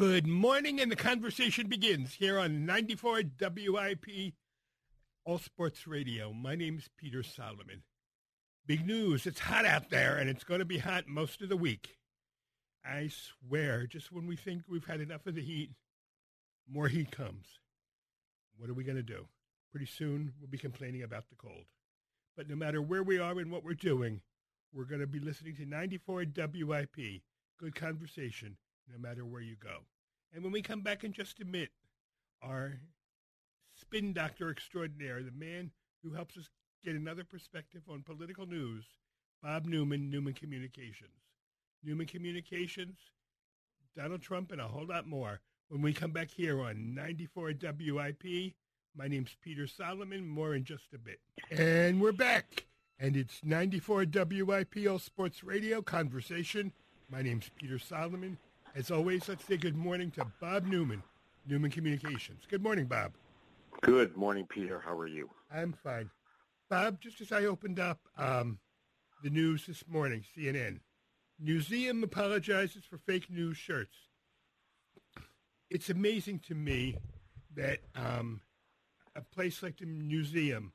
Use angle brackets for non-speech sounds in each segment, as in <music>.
Good morning, and the conversation begins here on 94 WIP All Sports Radio. My name is Peter Solomon. Big news, it's hot out there, and it's going to be hot most of the week. I swear, just when we think we've had enough of the heat, more heat comes. What are we going to do? Pretty soon, we'll be complaining about the cold. But no matter where we are and what we're doing, we're going to be listening to 94 WIP. Good conversation, no matter where you go. And when we come back in just a minute, our spin doctor extraordinaire, the man who helps us get another perspective on political news, Bob Newman, Newman Communications. Newman Communications, Donald Trump, and a whole lot more when we come back here on 94 WIP. My name's Peter Solomon. More in just a bit. And we're back. And it's 94 WIP All Sports Radio Conversation. My name's Peter Solomon. As always, let's say good morning to Bob Newman, Newman Communications. Good morning, Bob. Good morning, Peter. How are you? I'm fine. Bob, just as I opened up um, the news this morning, CNN, museum apologizes for fake news shirts. It's amazing to me that um, a place like the museum,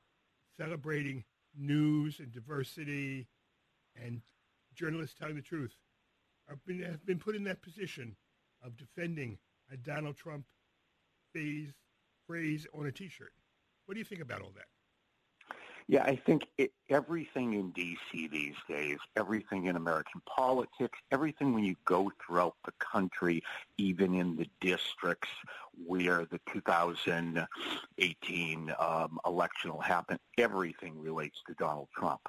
celebrating news and diversity and journalists telling the truth, been, have been put in that position of defending a Donald Trump phase, phrase on a T-shirt. What do you think about all that? Yeah, I think it, everything in D.C. these days, everything in American politics, everything when you go throughout the country, even in the districts where the 2018 um, election will happen, everything relates to Donald Trump.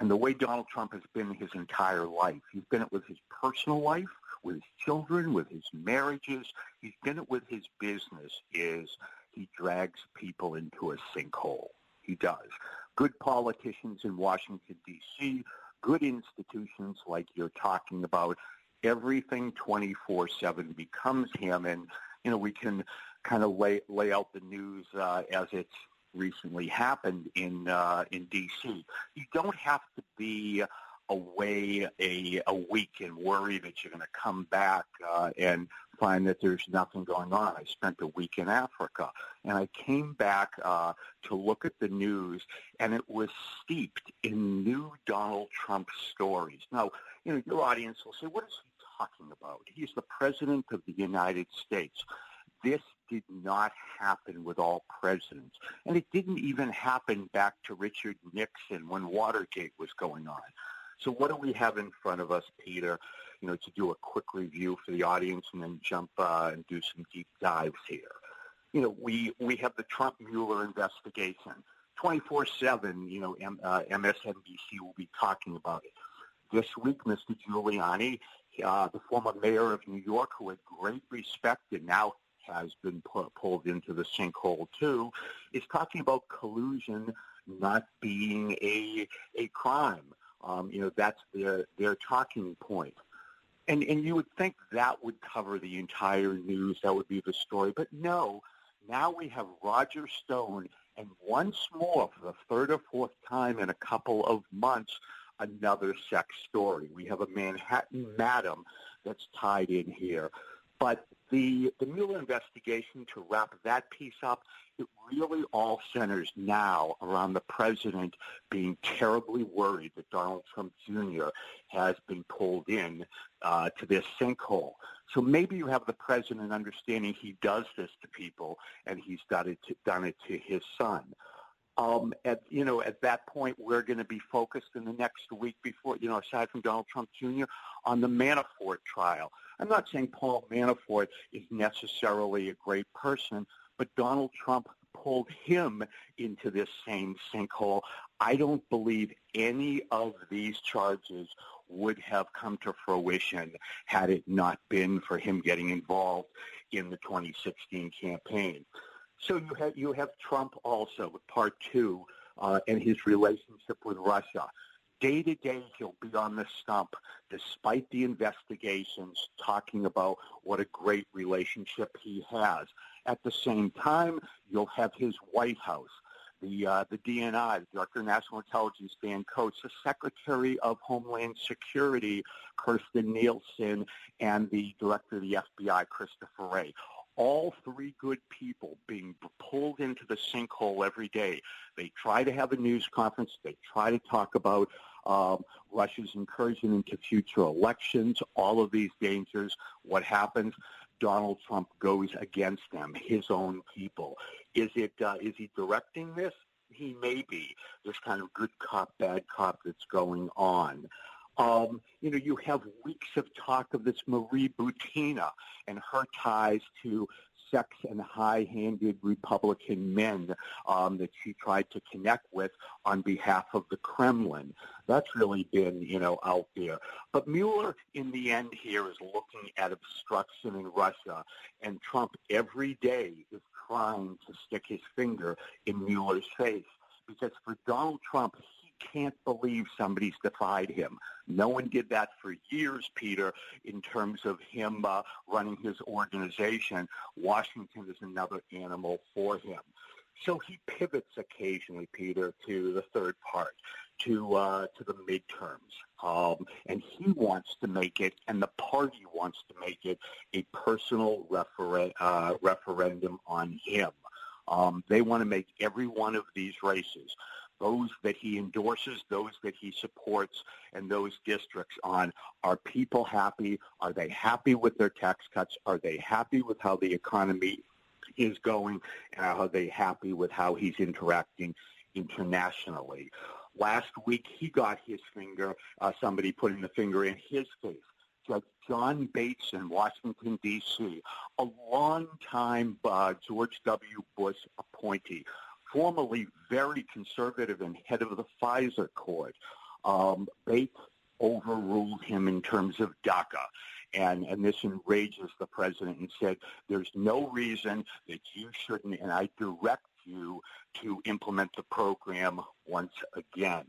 And the way Donald Trump has been his entire life, he's been it with his personal life, with his children, with his marriages, he's been it with his business, is he drags people into a sinkhole. He does. Good politicians in Washington, D.C., good institutions like you're talking about, everything 24-7 becomes him. And, you know, we can kind of lay, lay out the news uh, as it's recently happened in uh, in D.C. You don't have to be away a, a week and worry that you're going to come back uh, and find that there's nothing going on. I spent a week in Africa, and I came back uh, to look at the news, and it was steeped in new Donald Trump stories. Now, you know, your audience will say, what is he talking about? He's the president of the United States. This did not happen with all presidents. And it didn't even happen back to Richard Nixon when Watergate was going on. So what do we have in front of us, Peter, you know, to do a quick review for the audience and then jump uh, and do some deep dives here? You know, we, we have the Trump Mueller investigation. 24-7, you know, M- uh, MSNBC will be talking about it. This week, Mr. Giuliani, uh, the former mayor of New York, who had great respect and now has been pu- pulled into the sinkhole too, is talking about collusion not being a a crime. Um, you know, that's their their talking point. And and you would think that would cover the entire news. That would be the story. But no, now we have Roger Stone, and once more, for the third or fourth time in a couple of months, another sex story. We have a Manhattan madam that's tied in here. But the, the Mueller investigation, to wrap that piece up, it really all centers now around the president being terribly worried that Donald Trump Jr. has been pulled in uh, to this sinkhole. So maybe you have the president understanding he does this to people, and he's done it to, done it to his son. Um, at you know, at that point, we're going to be focused in the next week before you know, aside from Donald Trump Jr., on the Manafort trial. I'm not saying Paul Manafort is necessarily a great person, but Donald Trump pulled him into this same sinkhole. I don't believe any of these charges would have come to fruition had it not been for him getting involved in the 2016 campaign. So you have you have Trump also, part two, uh, and his relationship with Russia day to day he'll be on the stump despite the investigations talking about what a great relationship he has. At the same time, you'll have his White House the uh, the DNI, the Director of National Intelligence, Dan Coats, the Secretary of Homeland Security, Kirstjen Nielsen, and the Director of the FBI, Christopher Wray. All three good people being pulled into the sinkhole every day. They try to have a news conference. They try to talk about um, Russia's incursion into future elections, all of these dangers. What happens? Donald Trump goes against them, his own people. Is it? Uh, is he directing this? He may be. This kind of good cop, bad cop that's going on. Um, you know, you have weeks of talk of this Marie Butina and her ties to sex and high-handed Republican men um, that she tried to connect with on behalf of the Kremlin. That's really been, you know, out there. But Mueller, in the end here, is looking at obstruction in Russia, and Trump every day is trying to stick his finger in Mueller's face. Because for Donald Trump, can't believe somebody's defied him. No one did that for years, Peter, in terms of him uh, running his organization. Washington is another animal for him. So he pivots occasionally, Peter, to the third part, to uh, to the midterms, um, and he wants to make it, and the party wants to make it a personal refer- uh, referendum on him. Um, they want to make every one of these races those that he endorses, those that he supports, and those districts on are people happy? Are they happy with their tax cuts? Are they happy with how the economy is going? And are they happy with how he's interacting internationally? Last week, he got his finger, uh, somebody putting the finger in his face. Judge John Bates in Washington, D.C., a long-time uh, George W. Bush appointee formerly very conservative and head of the FISA court. Um, Bates overruled him in terms of DACA. And, and this enrages the president and said, there's no reason that you shouldn't, and I direct you to implement the program once again.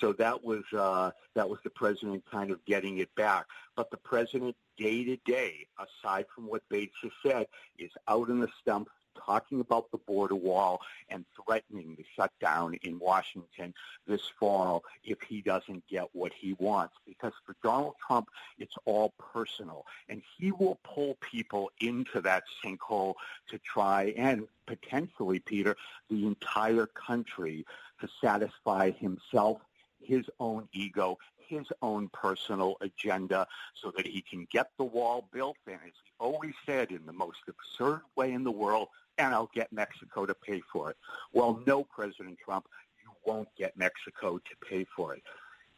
So that was uh, that was the president kind of getting it back. But the president, day to day, aside from what Bates has said, is out in the stump talking about the border wall and threatening the shutdown in Washington this fall if he doesn't get what he wants. Because for Donald Trump, it's all personal. And he will pull people into that sinkhole to try and potentially, Peter, the entire country to satisfy himself, his own ego, his own personal agenda so that he can get the wall built. And as he always said, in the most absurd way in the world, and I'll get Mexico to pay for it. Well, no, President Trump, you won't get Mexico to pay for it.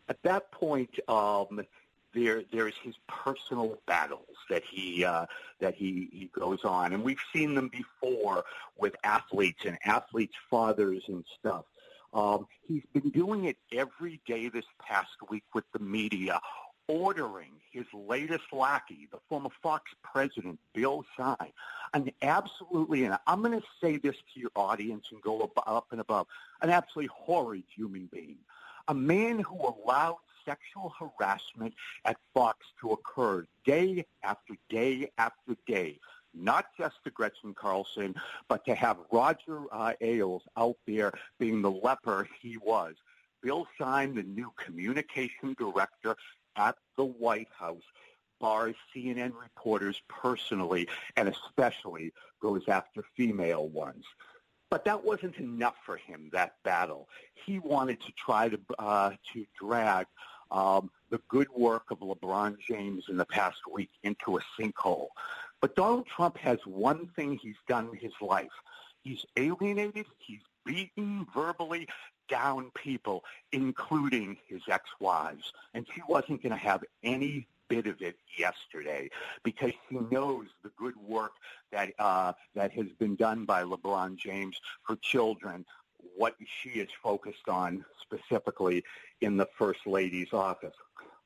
At that point, um, there there's his personal battles that he uh, that he, he goes on, and we've seen them before with athletes and athletes' fathers and stuff. Um, he's been doing it every day this past week with the media, ordering his latest lackey, the former Fox president, Bill Shine, an absolutely, and I'm going to say this to your audience and go up and above, an absolutely horrid human being. A man who allowed sexual harassment at Fox to occur day after day after day. Not just to Gretchen Carlson, but to have Roger uh, Ailes out there being the leper he was. Bill Shine, the new communication director, at the White House bars CNN reporters personally and especially goes after female ones. But that wasn't enough for him, that battle. He wanted to try to, uh, to drag um, the good work of LeBron James in the past week into a sinkhole. But Donald Trump has one thing he's done in his life. He's alienated, he's beaten verbally, down people, including his ex-wives. And she wasn't going to have any bit of it yesterday because he knows the good work that uh, that has been done by LeBron James for children. What she is focused on specifically in the First Lady's office.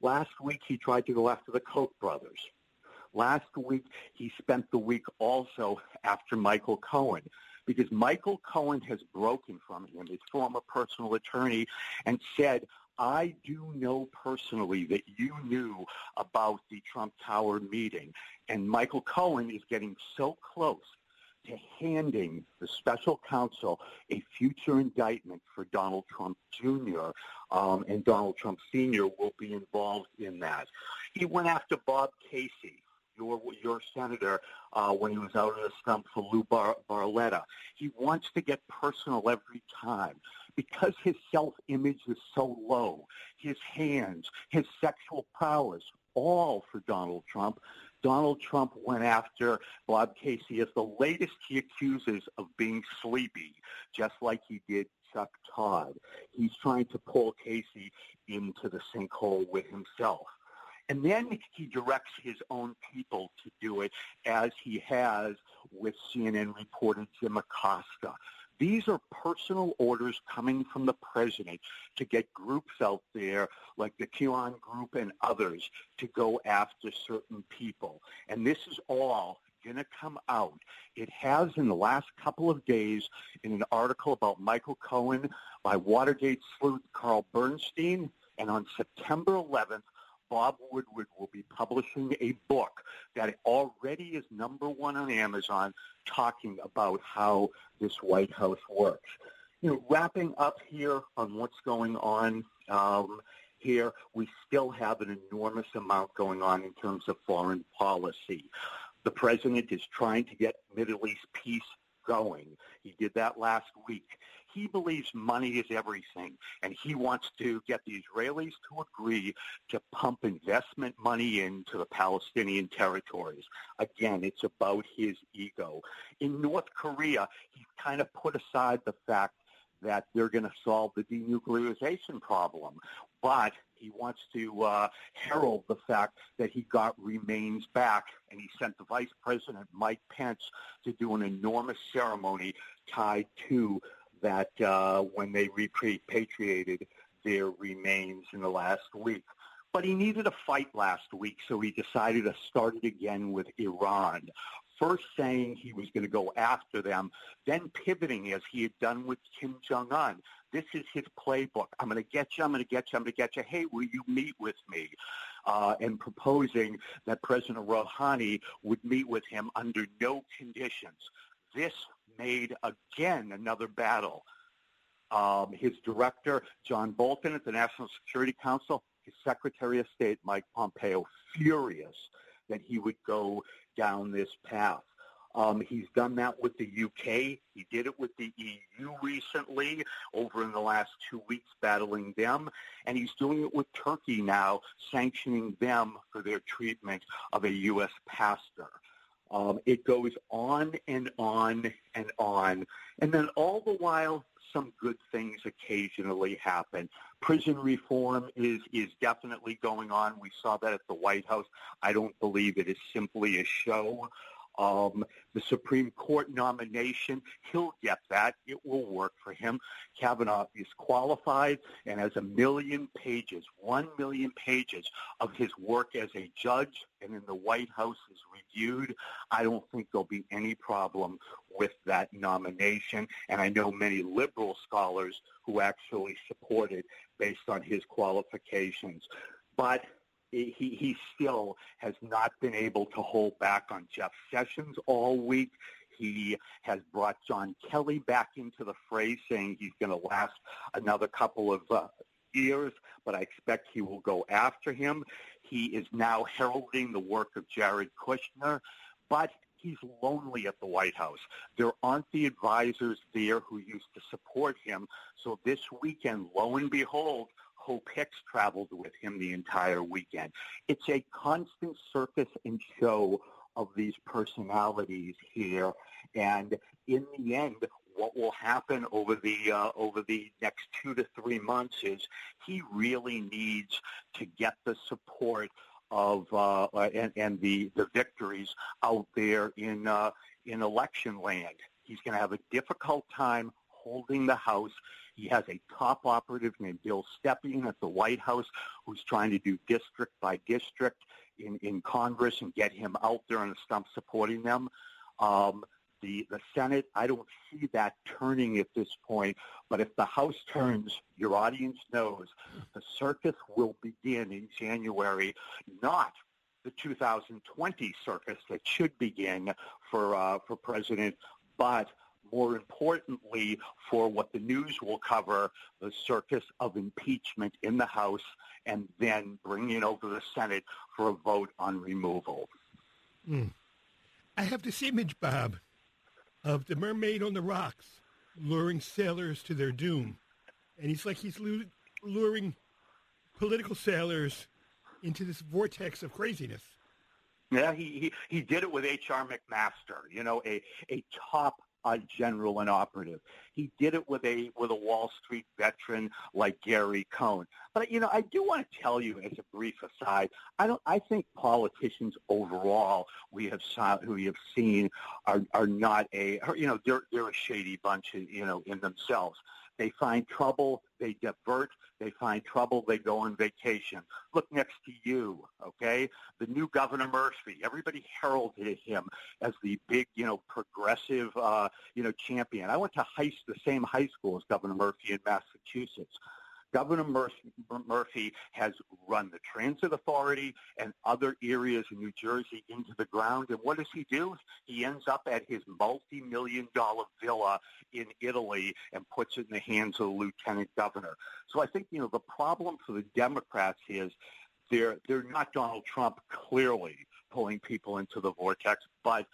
Last week he tried to go after the Koch brothers. Last week he spent the week also after Michael Cohen because Michael Cohen has broken from him, his former personal attorney, and said, I do know personally that you knew about the Trump Tower meeting. And Michael Cohen is getting so close to handing the special counsel a future indictment for Donald Trump Jr. Um, and Donald Trump Sr. will be involved in that. He went after Bob Casey, your your senator uh, when he was out on the stump for Lou Bar- Barletta. He wants to get personal every time because his self-image is so low. His hands, his sexual prowess, all for Donald Trump. Donald Trump went after Bob Casey as the latest he accuses of being sleepy, just like he did Chuck Todd. He's trying to pull Casey into the sinkhole with himself. And then he directs his own people to do it, as he has with CNN reporter Jim Acosta. These are personal orders coming from the president to get groups out there like the QAnon group and others to go after certain people. And this is all going to come out. It has in the last couple of days in an article about Michael Cohen by Watergate sleuth Carl Bernstein. And on September 11th, Bob Woodward will be publishing a book that already is number one on Amazon talking about how this White House works. You know, wrapping up here on what's going on um, here, we still have an enormous amount going on in terms of foreign policy. The president is trying to get Middle East peace going. He did that last week. He believes money is everything, and he wants to get the Israelis to agree to pump investment money into the Palestinian territories. Again, it's about his ego. In North Korea, he's kind of put aside the fact that they're going to solve the denuclearization problem. But he wants to uh, herald the fact that he got remains back, and he sent the Vice President Mike Pence to do an enormous ceremony tied to that uh, when they repatriated their remains in the last week. But he needed a fight last week, so he decided to start it again with Iran. First saying he was going to go after them, then pivoting as he had done with Kim Jong-un. This is his playbook. I'm going to get you, I'm going to get you, I'm going to get you. Hey, will you meet with me? Uh, and proposing that President Rouhani would meet with him under no conditions. This made again another battle. Um, his director, John Bolton at the National Security Council, his Secretary of State, Mike Pompeo, furious that he would go down this path. Um, he's done that with the UK. He did it with the EU recently over in the last two weeks battling them. And he's doing it with Turkey now, sanctioning them for their treatment of a U.S. pastor. Um, it goes on and on and on. And then all the while, some good things occasionally happen. Prison reform is, is definitely going on. We saw that at the White House. I don't believe it is simply a show. Um, the Supreme Court nomination, he'll get that. It will work for him. Kavanaugh is qualified and has a million pages, one million pages of his work as a judge and in the White House is reviewed. I don't think there'll be any problem with that nomination. And I know many liberal scholars who actually support it based on his qualifications. But he, he still has not been able to hold back on Jeff Sessions all week. He has brought John Kelly back into the fray, saying he's going to last another couple of uh, years, but I expect he will go after him. He is now heralding the work of Jared Kushner, but he's lonely at the White House. There aren't the advisors there who used to support him. So this weekend, lo and behold, Hope Hicks traveled with him the entire weekend. It's a constant circus and show of these personalities here. And in the end, what will happen over the uh, over the next two to three months is he really needs to get the support of uh, and, and the the victories out there in uh, in election land. He's going to have a difficult time holding the House. He has a top operative named Bill Stepien at the White House who's trying to do district by district in, in Congress and get him out there on the stump supporting them. Um, the, the Senate, I don't see that turning at this point. But if the House turns, your audience knows the circus will begin in January, not the 2020 circus that should begin for uh, for President, but more importantly, for what the news will cover, the circus of impeachment in the House and then bringing it over to the Senate for a vote on removal. Mm. I have this image, Bob, of the mermaid on the rocks luring sailors to their doom. And he's like he's luring political sailors into this vortex of craziness. Yeah, he, he, he did it with H.R. McMaster, you know, a, a top a general and operative. He did it with a with a Wall Street veteran like Gary Cohn. But you know, I do want to tell you as a brief aside, I don't. I think politicians overall we have saw, who we have seen are are not a you know they're they're a shady bunch you know in themselves. They find trouble, they divert. They find trouble, they go on vacation. Look next to you, okay? The new Governor Murphy. Everybody heralded him as the big, you know, progressive, uh, you know, champion. I went to high, the same high school as Governor Murphy in Massachusetts. Governor Murphy has run the transit authority and other areas in New Jersey into the ground. And what does he do? He ends up at his multi-million dollar villa in Italy and puts it in the hands of the lieutenant governor. So I think, you know, the problem for the Democrats is they're, they're not Donald Trump clearly pulling people into the vortex, but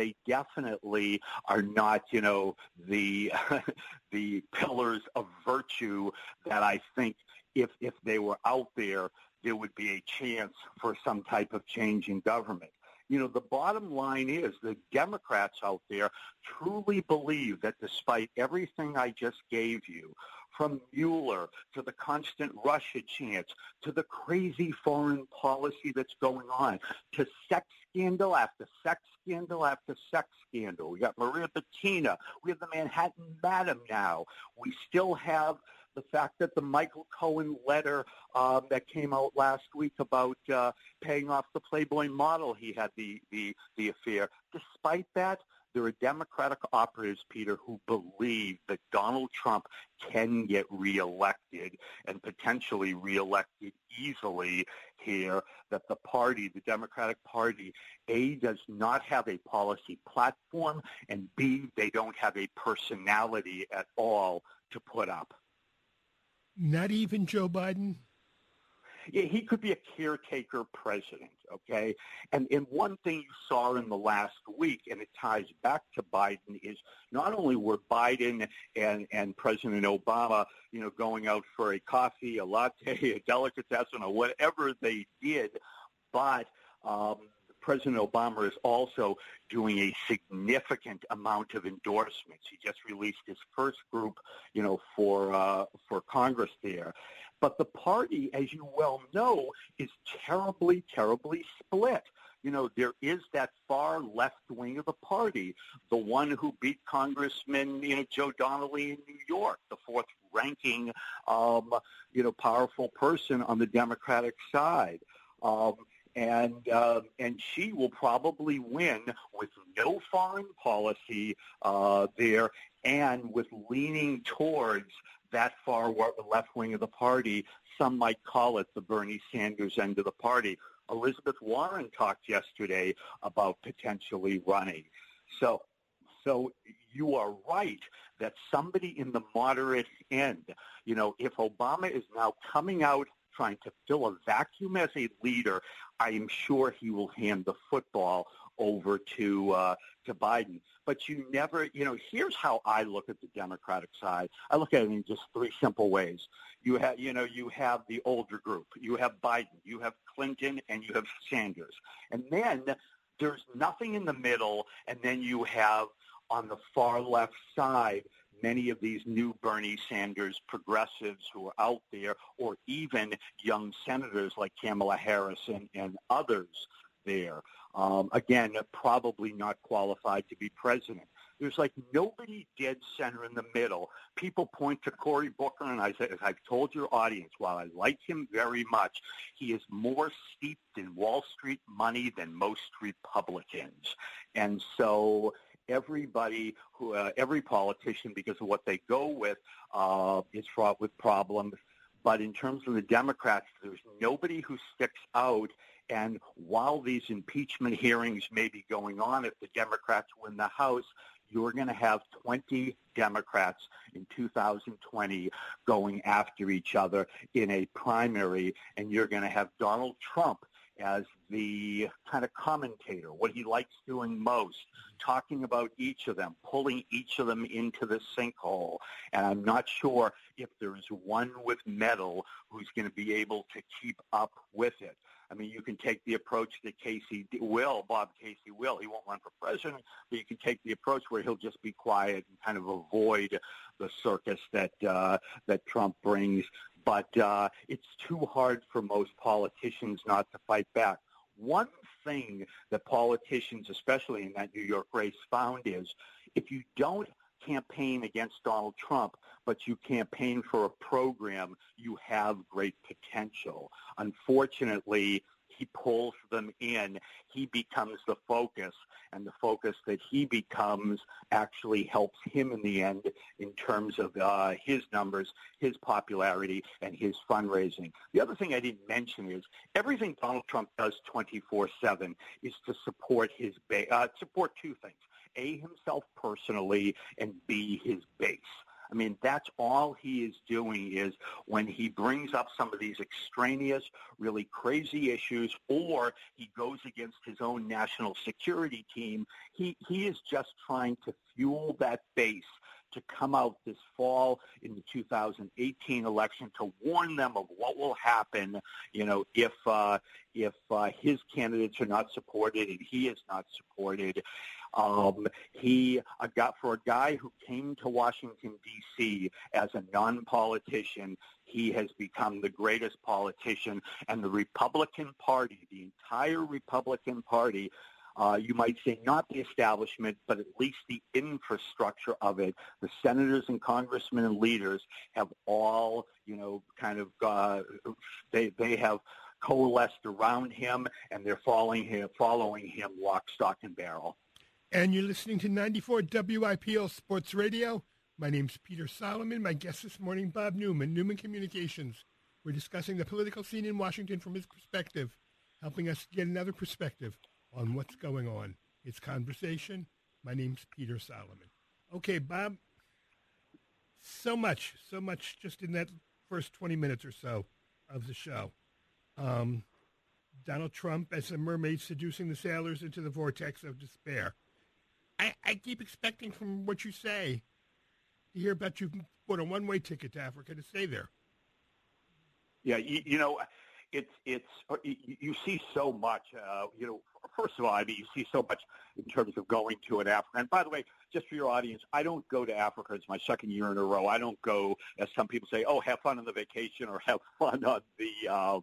they definitely are not, you know, the <laughs> the pillars of virtue that I think if if they were out there, there would be a chance for some type of change in government. You know, the bottom line is the Democrats out there truly believe that despite everything I just gave you, from Mueller to the constant Russia chance to the crazy foreign policy that's going on to sex scandal after sex scandal after sex scandal. We got Maria Butina. We have the Manhattan Madam now. We still have the fact that the Michael Cohen letter um, that came out last week about uh, paying off the Playboy model he had the, the, the affair. Despite that, there are Democratic operatives, Peter, who believe that Donald Trump can get reelected and potentially reelected easily here, that the party, the Democratic Party, A, does not have a policy platform, and B, they don't have a personality at all to put up. Not even Joe Biden? He could be a caretaker president, okay? And, and one thing you saw in the last week, and it ties back to Biden, is not only were Biden and, and President Obama, you know, going out for a coffee, a latte, a delicatessen, or whatever they did, but um, President Obama is also doing a significant amount of endorsements. He just released his first group, you know, for uh, for Congress there. But the party, as you well know, is terribly, terribly split. You know, there is that far left wing of the party, the one who beat Congressman, you know, Joe Donnelly in New York, the fourth ranking, um, you know, powerful person on the Democratic side. Um, and uh, and she will probably win with no foreign policy uh, there, and with leaning towards that far left wing of the party. Some might call it the Bernie Sanders end of the party. Elizabeth Warren talked yesterday about potentially running. So, so you are right that somebody in the moderate end, you know, if Obama is now coming out trying to fill a vacuum as a leader, I am sure he will hand the football over to uh, to Biden. But you never, you know, here's how I look at the Democratic side. I look at it in just three simple ways. You have, you know, you have the older group. You have Biden. You have Clinton, and you have Sanders. And then there's nothing in the middle. And then you have on the far left side many of these new Bernie Sanders progressives who are out there, or even young senators like Kamala Harris and, and others there. Um, again, probably not qualified to be president. There's like nobody dead center in the middle. People point to Cory Booker, and I, as I've told your audience, while I like him very much, he is more steeped in Wall Street money than most Republicans. And so everybody who, uh, every politician, because of what they go with, uh, is fraught with problems. But in terms of the Democrats, there's nobody who sticks out And while these impeachment hearings may be going on, if the Democrats win the House, you're going to have 20 Democrats in 2020 going after each other in a primary, and you're going to have Donald Trump as the kind of commentator, what he likes doing most, talking about each of them, pulling each of them into the sinkhole. And I'm not sure if there's one with mettle who's going to be able to keep up with it. I mean, you can take the approach that Casey will, Bob Casey will. He won't run for president, but you can take the approach where he'll just be quiet and kind of avoid the circus that uh, that Trump brings. But uh, it's too hard for most politicians not to fight back. One thing that politicians, especially in that New York race, found is if you don't campaign against Donald Trump, but you campaign for a program, you have great potential. Unfortunately, he pulls them in. He becomes the focus, and the focus that he becomes actually helps him in the end in terms of uh, his numbers, his popularity, and his fundraising. The other thing I didn't mention is everything Donald Trump does 24/7 is to support his base. Uh, support two things: a himself personally, and b his base. I mean, that's all he is doing is when he brings up some of these extraneous, really crazy issues, or he goes against his own national security team, he, he is just trying to fuel that base to come out this fall in the 2018 election to warn them of what will happen, you know, if uh, if uh, his candidates are not supported and he is not supported. Um, he uh, got for a guy who came to Washington D.C. as a non-politician. He has become the greatest politician, and the Republican Party, the entire Republican Party, uh, you might say not the establishment, but at least the infrastructure of it. The senators and congressmen and leaders have all, you know, kind of uh, they they have coalesced around him, and they're following him, following him lock, stock, and barrel. And you're listening to 94 WIP All Sports Radio. My name's Peter Solomon. My guest this morning, Bob Newman, Newman Communications. We're discussing the political scene in Washington from his perspective, helping us get another perspective on what's going on. It's conversation. My name's Peter Solomon. Okay, Bob. So much, so much just in that first 20 minutes or so of the show. Um, Donald Trump as a mermaid seducing the sailors into the vortex of despair. I, I keep expecting from what you say to hear about you bought a one-way ticket to Africa to stay there. Yeah, you, you know, it's it's uh, you see so much. Uh, you know, first of all, I mean, you see so much in terms of going to an Africa. And by the way, just for your audience, I don't go to Africa. It's my second year in a row. I don't go, as some people say, oh, have fun on the vacation or have fun on the um,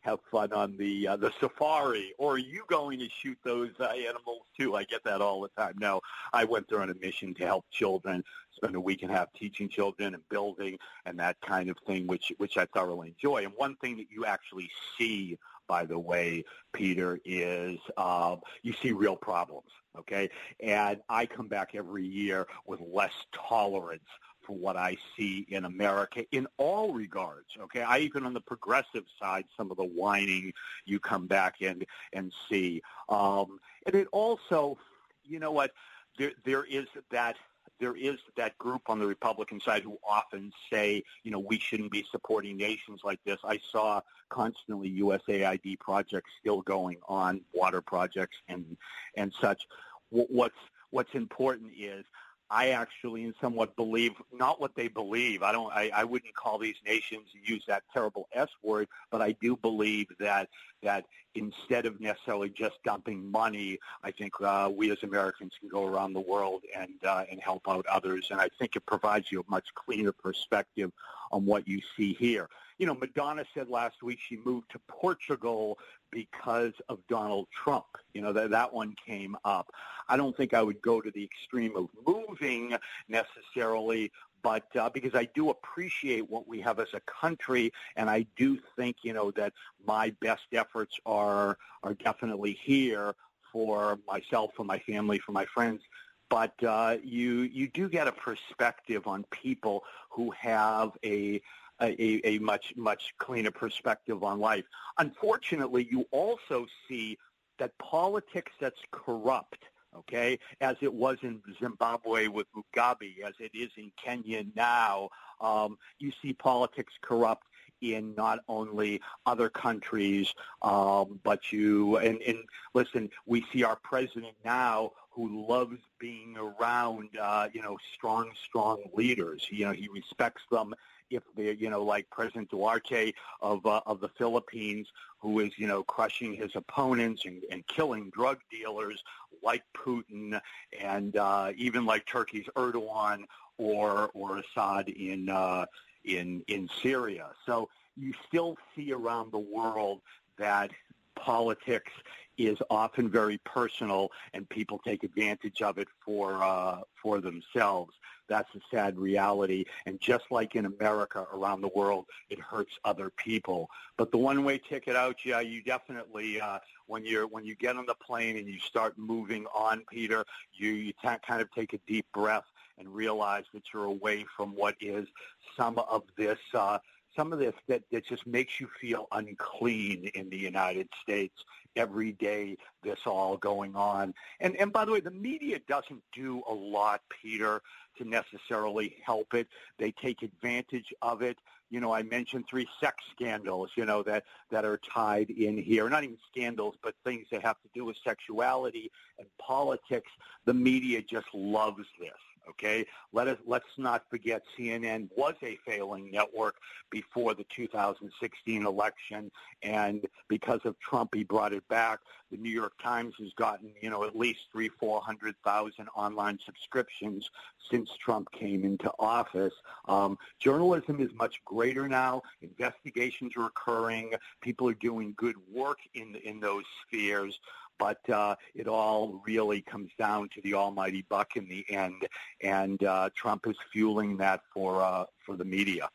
have fun on the uh, the safari, or are you going to shoot those uh, animals too? I get that all the time. No, I went there on a mission to help children, spend a week and a half teaching children and building and that kind of thing, which which I thoroughly enjoy. And one thing that you actually see, by the way, Peter, is uh, you see real problems. Okay, and I come back every year with less tolerance for what I see in America in all regards. Okay, I even on the progressive side, some of the whining you come back and and see, um, and it also, you know what, there there is that there is that group on the Republican side who often say, you know, we shouldn't be supporting nations like this. I saw constantly USAID projects still going on, water projects and and such. What's what's important is I actually and somewhat believe not what they believe. I don't. I, I wouldn't call these nations use that terrible S word, but I do believe that that instead of necessarily just dumping money, I think uh, we as Americans can go around the world and uh, and help out others. And I think it provides you a much cleaner perspective on what you see here. You know, Madonna said last week she moved to Portugal because of Donald Trump. You know, that, that one came up. I don't think I would go to the extreme of moving necessarily, but uh, because I do appreciate what we have as a country, and I do think you know that my best efforts are are definitely here for myself, for my family, for my friends. But uh, you you do get a perspective on people who have a a, a much much cleaner perspective on life. Unfortunately, you also see that politics that's corrupt okay, as it was in Zimbabwe with Mugabe, as it is in Kenya now. Um, you see politics corrupt in not only other countries, um, but you, and, and listen, we see our president now who loves being around, uh, you know, strong, strong leaders. You know, he respects them if they're, you know, like President Duterte of uh, of the Philippines, who is, you know, crushing his opponents and, and killing drug dealers like Putin, and uh, even like Turkey's Erdogan or or Assad in uh, in in Syria. So you still see around the world that politics is often very personal, and people take advantage of it for uh, for themselves. That's a sad reality. And just like in America, around the world, it hurts other people. But the one-way ticket out, yeah, you definitely uh, when you're when you get on the plane and you start moving on, Peter, you you kind of take a deep breath and realize that you're away from what is some of this. Uh, some of this that, that just makes you feel unclean in the United States every day this all going on. And and by the way, the media doesn't do a lot, Peter, to necessarily help it. They take advantage of it. You know, I mentioned three sex scandals, you know, that, that are tied in here. Not even scandals, but things that have to do with sexuality and politics. The media just loves this. Okay, let us let's not forget CNN was a failing network before the 2016 election, and because of Trump, he brought it back. The New York Times has gotten you know at least three four hundred thousand online subscriptions since Trump came into office. Um, journalism is much greater now. Investigations are occurring. People are doing good work in in those spheres but uh, it all really comes down to the almighty buck in the end, and uh, Trump is fueling that for uh, for the media.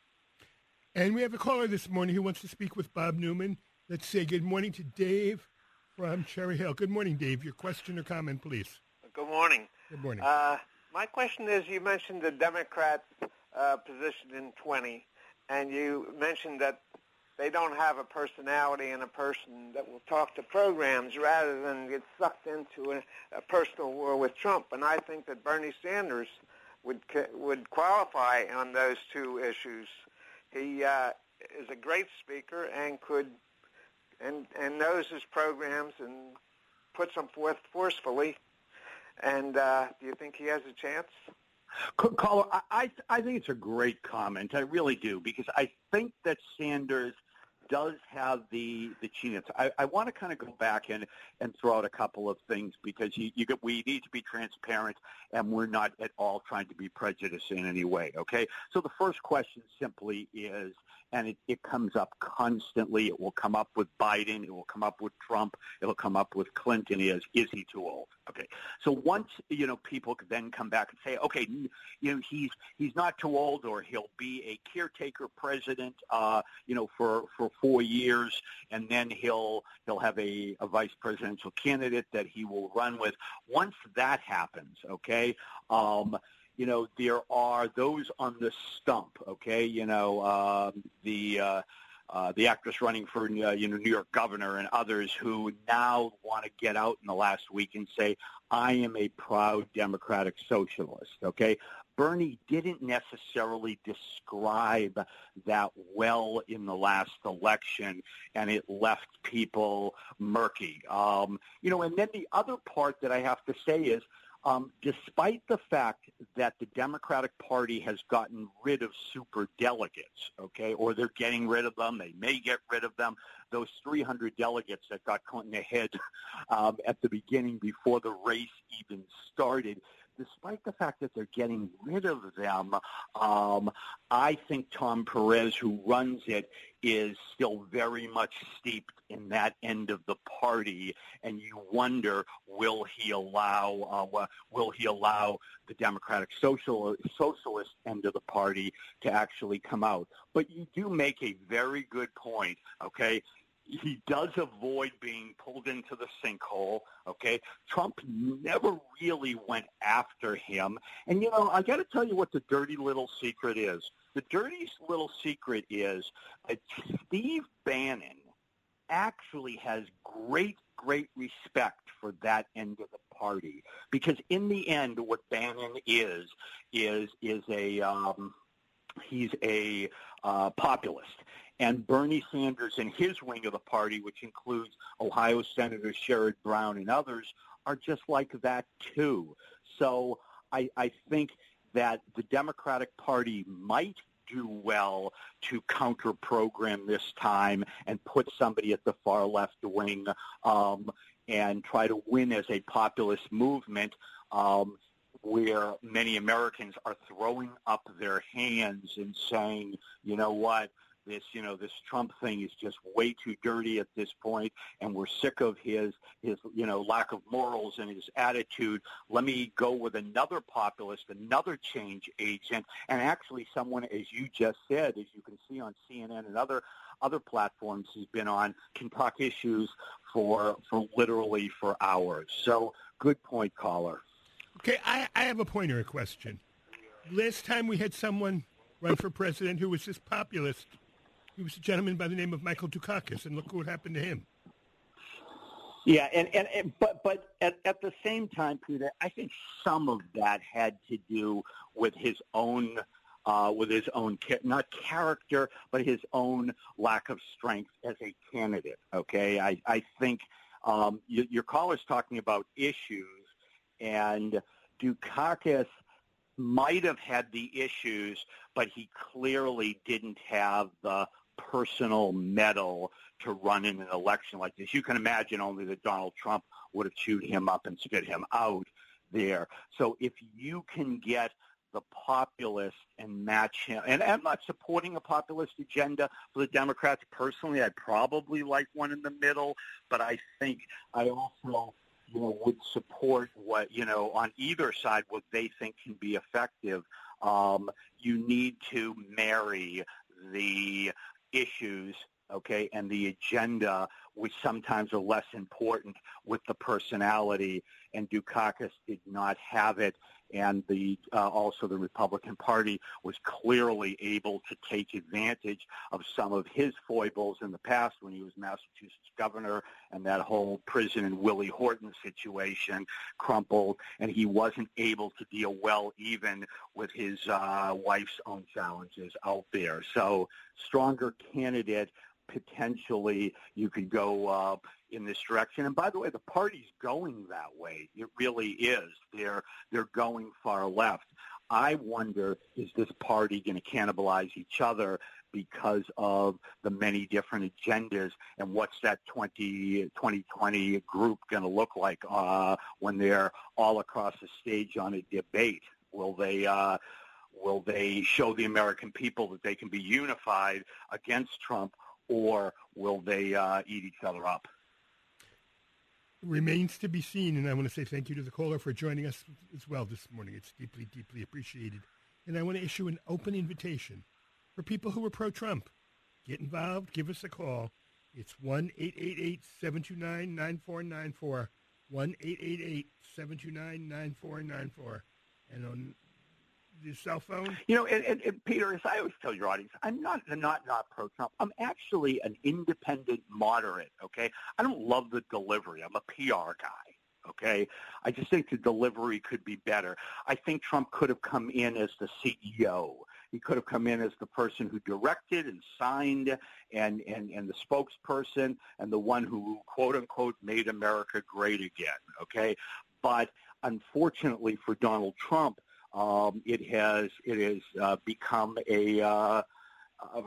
And we have a caller this morning who wants to speak with Bob Newman. Let's say good morning to Dave from Cherry Hill. Good morning, Dave. Your question or comment, please. Good morning. Good morning. Uh, my question is, you mentioned the Democrat uh, position in 20, and you mentioned that they don't have a personality and a person that will talk to programs rather than get sucked into a, a personal war with Trump. And I think that Bernie Sanders would would qualify on those two issues. He uh, is a great speaker and could and and knows his programs and puts them forth forcefully. And uh, do you think he has a chance? Caller, I, I think it's a great comment. I really do because I think that Sanders does have the the chance. I, I want to kind of go back and and throw out a couple of things because you, you get, we need to be transparent and we're not at all trying to be prejudiced in any way. Okay, so the first question simply is and it, it comes up constantly. It will come up with Biden. It will come up with Trump. It'll come up with Clinton. Is is he too old? Okay. So once you know people could then come back and say, okay, you know he's he's not too old, or he'll be a caretaker president, uh, you know, for for four years, and then he'll he'll have a, a vice presidential candidate that he will run with. Once that happens, okay. Um, you know, there are those on the stump, okay? You know, um, the uh, uh, the actress running for uh, you know New York governor and others who now want to get out in the last week and say, I am a proud democratic socialist, okay? Bernie didn't necessarily describe that well in the last election, and it left people murky. Um, you know, and then the other part that I have to say is um, despite the fact that the Democratic Party has gotten rid of super delegates, okay, or they're getting rid of them, they may get rid of them, those 300 delegates that got Clinton ahead <laughs> um, at the beginning before the race even started, despite the fact that they're getting rid of them, um, I think Tom Perez, who runs it, is still very much steeped in that end of the party, and you wonder will he allow uh, will he allow the Democratic social socialist end of the party to actually come out? But you do make a very good point. Okay, he does avoid being pulled into the sinkhole. Okay, Trump never really went after him, and you know I got to tell you what the dirty little secret is. The dirty little secret is that Steve Bannon actually has great, great respect for that end of the party because in the end, what Bannon is is is a um, he's a uh, populist. And Bernie Sanders and his wing of the party, which includes Ohio Senator Sherrod Brown and others, are just like that too. So I, I think that the Democratic Party might do well to counter program this time and put somebody at the far left wing um, and try to win as a populist movement um, where many Americans are throwing up their hands and saying, you know what, this, you know, this Trump thing is just way too dirty at this point, and we're sick of his, his, you know, lack of morals and his attitude. Let me go with another populist, another change agent, and actually someone, as you just said, as you can see on CNN and other other platforms he's been on, can talk issues for for literally for hours. So, good point, caller. Okay, I, I have a pointer a question. Last time we had someone run for president who was just populist he was a gentleman by the name of Michael Dukakis, and look what happened to him. Yeah, and, and, and but but at, at the same time, Peter, I think some of that had to do with his own uh, with his own not character, but his own lack of strength as a candidate. Okay, I I think um, you, your caller's talking about issues, and Dukakis might have had the issues, but he clearly didn't have the personal mettle to run in an election like this. You can imagine only that Donald Trump would have chewed him up and spit him out there. So if you can get the populist and match him. And I'm not supporting a populist agenda for the Democrats personally. I'd probably like one in the middle, but I think I also you know would support what you know on either side what they think can be effective. Um, you need to marry the issues, okay, and the agenda, which sometimes are less important with the personality, and Dukakis did not have it and the uh, also the Republican Party was clearly able to take advantage of some of his foibles in the past when he was Massachusetts governor and that whole prison and Willie Horton situation crumpled and he wasn't able to deal well even with his uh, wife's own challenges out there. So stronger candidate potentially you could go uh, in this direction. And by the way, the party's going that way. It really is. They're they're going far left. I wonder is this party going to cannibalize each other because of the many different agendas and what's that 20, 2020 group going to look like uh, when they're all across the stage on a debate? Will they uh, will they show the American people that they can be unified against Trump or will they uh, eat each other up? Remains to be seen, and I want to say thank you to the caller for joining us as well this morning. It's deeply, deeply appreciated. And I want to issue an open invitation for people who are pro-Trump. Get involved. Give us a call. It's 1-888-729-9494, 1-888-729-9494. And on your cell phone? You know, and, and, and, Peter, as I always tell your audience, I'm not not not pro Trump. I'm actually an independent moderate. Okay, I don't love the delivery. I'm a PR guy. Okay, I just think the delivery could be better. I think Trump could have come in as the CEO. He could have come in as the person who directed and signed and, and, and the spokesperson and the one who, quote unquote, made America great again. Okay. But unfortunately for Donald Trump, um, it has it has uh, become a uh,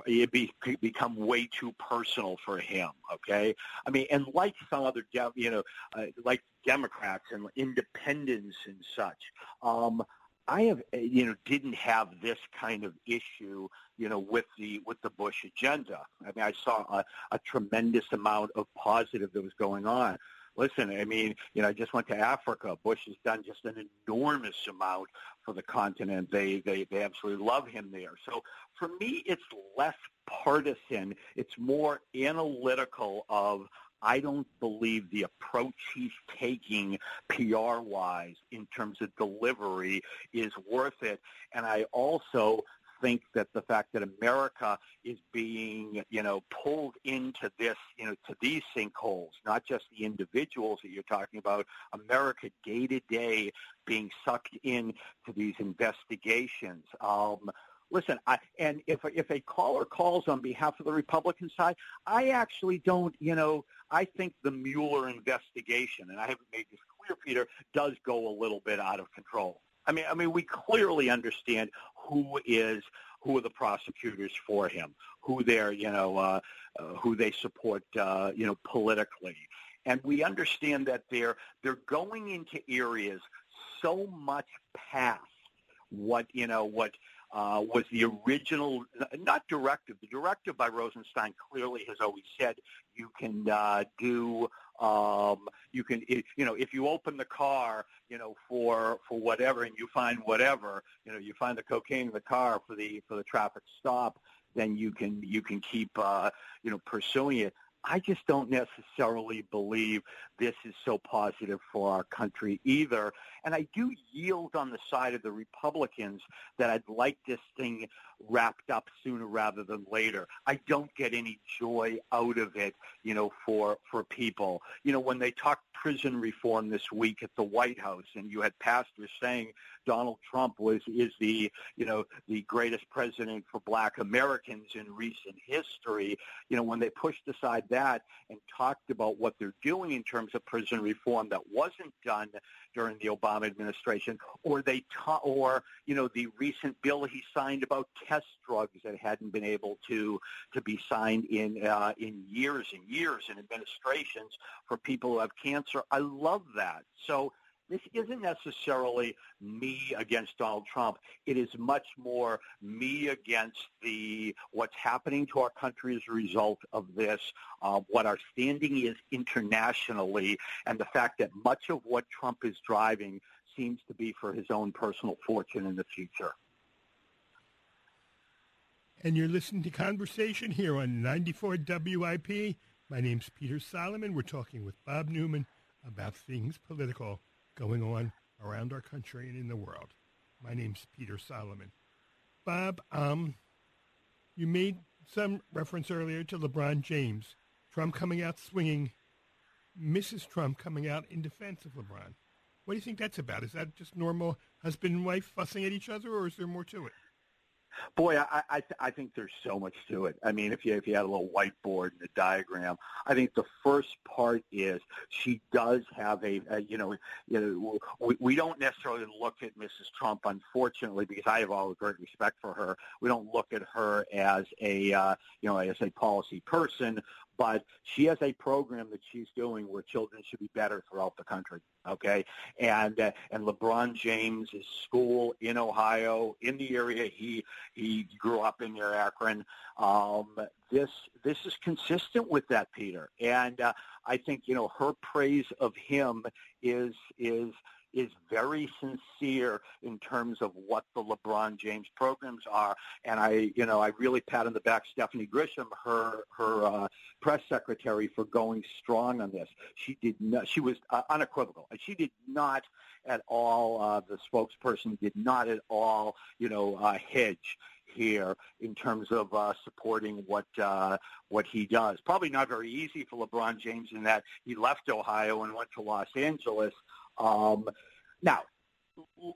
it be, become way too personal for him. Okay, I mean, and like some other, de- you know, uh, like Democrats and independents and such. Um, I have, uh, you know, didn't have this kind of issue, you know, with the with the Bush agenda. I mean, I saw a, a tremendous amount of positive that was going on. Listen, I mean, you know, I just went to Africa. Bush has done just an enormous amount for the continent. They they they absolutely love him there. So for me, it's less partisan. It's more analytical of I don't believe the approach he's taking PR-wise in terms of delivery is worth it. And I also think that the fact that America is being, you know, pulled into this, you know, to these sinkholes, not just the individuals that you're talking about, America day to day being sucked in to these investigations. Um, listen, I, and if if a caller calls on behalf of the Republican side, I actually don't, you know, I think the Mueller investigation, and I haven't made this clear, Peter, does go a little bit out of control. I mean, I mean, we clearly understand who is who are the prosecutors for him, who they're, you know, uh, uh, who they support, uh, you know, politically, and we understand that they're they're going into areas so much past what you know what uh, was the original, not directive. The directive by Rosenstein clearly has always said you can uh, do, um, you can, you know, if you open the car, you know, for for whatever, and you find whatever, you know, you find the cocaine in the car for the for the traffic stop, then you can you can keep, uh, you know, pursuing it. I just don't necessarily believe this is so positive for our country either. And I do yield on the side of the Republicans that I'd like this thing wrapped up sooner rather than later. I don't get any joy out of it, you know, for for people. You know, when they talked prison reform this week at the White House and you had pastors saying Donald Trump was is the, you know, the greatest president for black Americans in recent history, you know, when they pushed aside that and talked about what they're doing in terms of prison reform that wasn't done during the Obama administration, or they ta- or you know the recent bill he signed about test drugs that hadn't been able to to be signed in uh, in years and years in administrations for people who have cancer. I love that. So this isn't necessarily me against Donald Trump. It is much more me against the what's happening to our country as a result of this, uh, what our standing is internationally, and the fact that much of what Trump is driving seems to be for his own personal fortune in the future. And you're listening to Conversation here on 94 WIP. My name's Peter Solomon. We're talking with Bob Newman about things political going on around our country and in the world. My name's Peter Solomon. Bob, um, you made some reference earlier to LeBron James. Trump coming out swinging, Mrs. Trump coming out in defense of LeBron. What do you think that's about? Is that just normal husband and wife fussing at each other, or is there more to it? Boy, I I, I think there's so much to it. I mean, if you if you had a little whiteboard and a diagram, I think the first part is she does have a, a you know you know we, we don't necessarily look at Mrs. Trump, unfortunately, because I have all the great respect for her. We don't look at her as a uh, you know as a policy person, but she has a program that she's doing where children should be better throughout the country. Okay, and uh, and LeBron James' school in Ohio, in the area he he grew up in near Akron. Um, this this is consistent with that, Peter, and uh, I think you know her praise of him is is is very sincere in terms of what the LeBron James programs are. And I, you know, I really pat on the back Stephanie Grisham, her her uh, press secretary, for going strong on this. She did not. She was uh, unequivocal, and she did not at all. Uh, the spokesperson did not at all, you know, uh, hedge here in terms of uh, supporting what uh, what he does. Probably not very easy for LeBron James in that he left Ohio and went to Los Angeles um, now,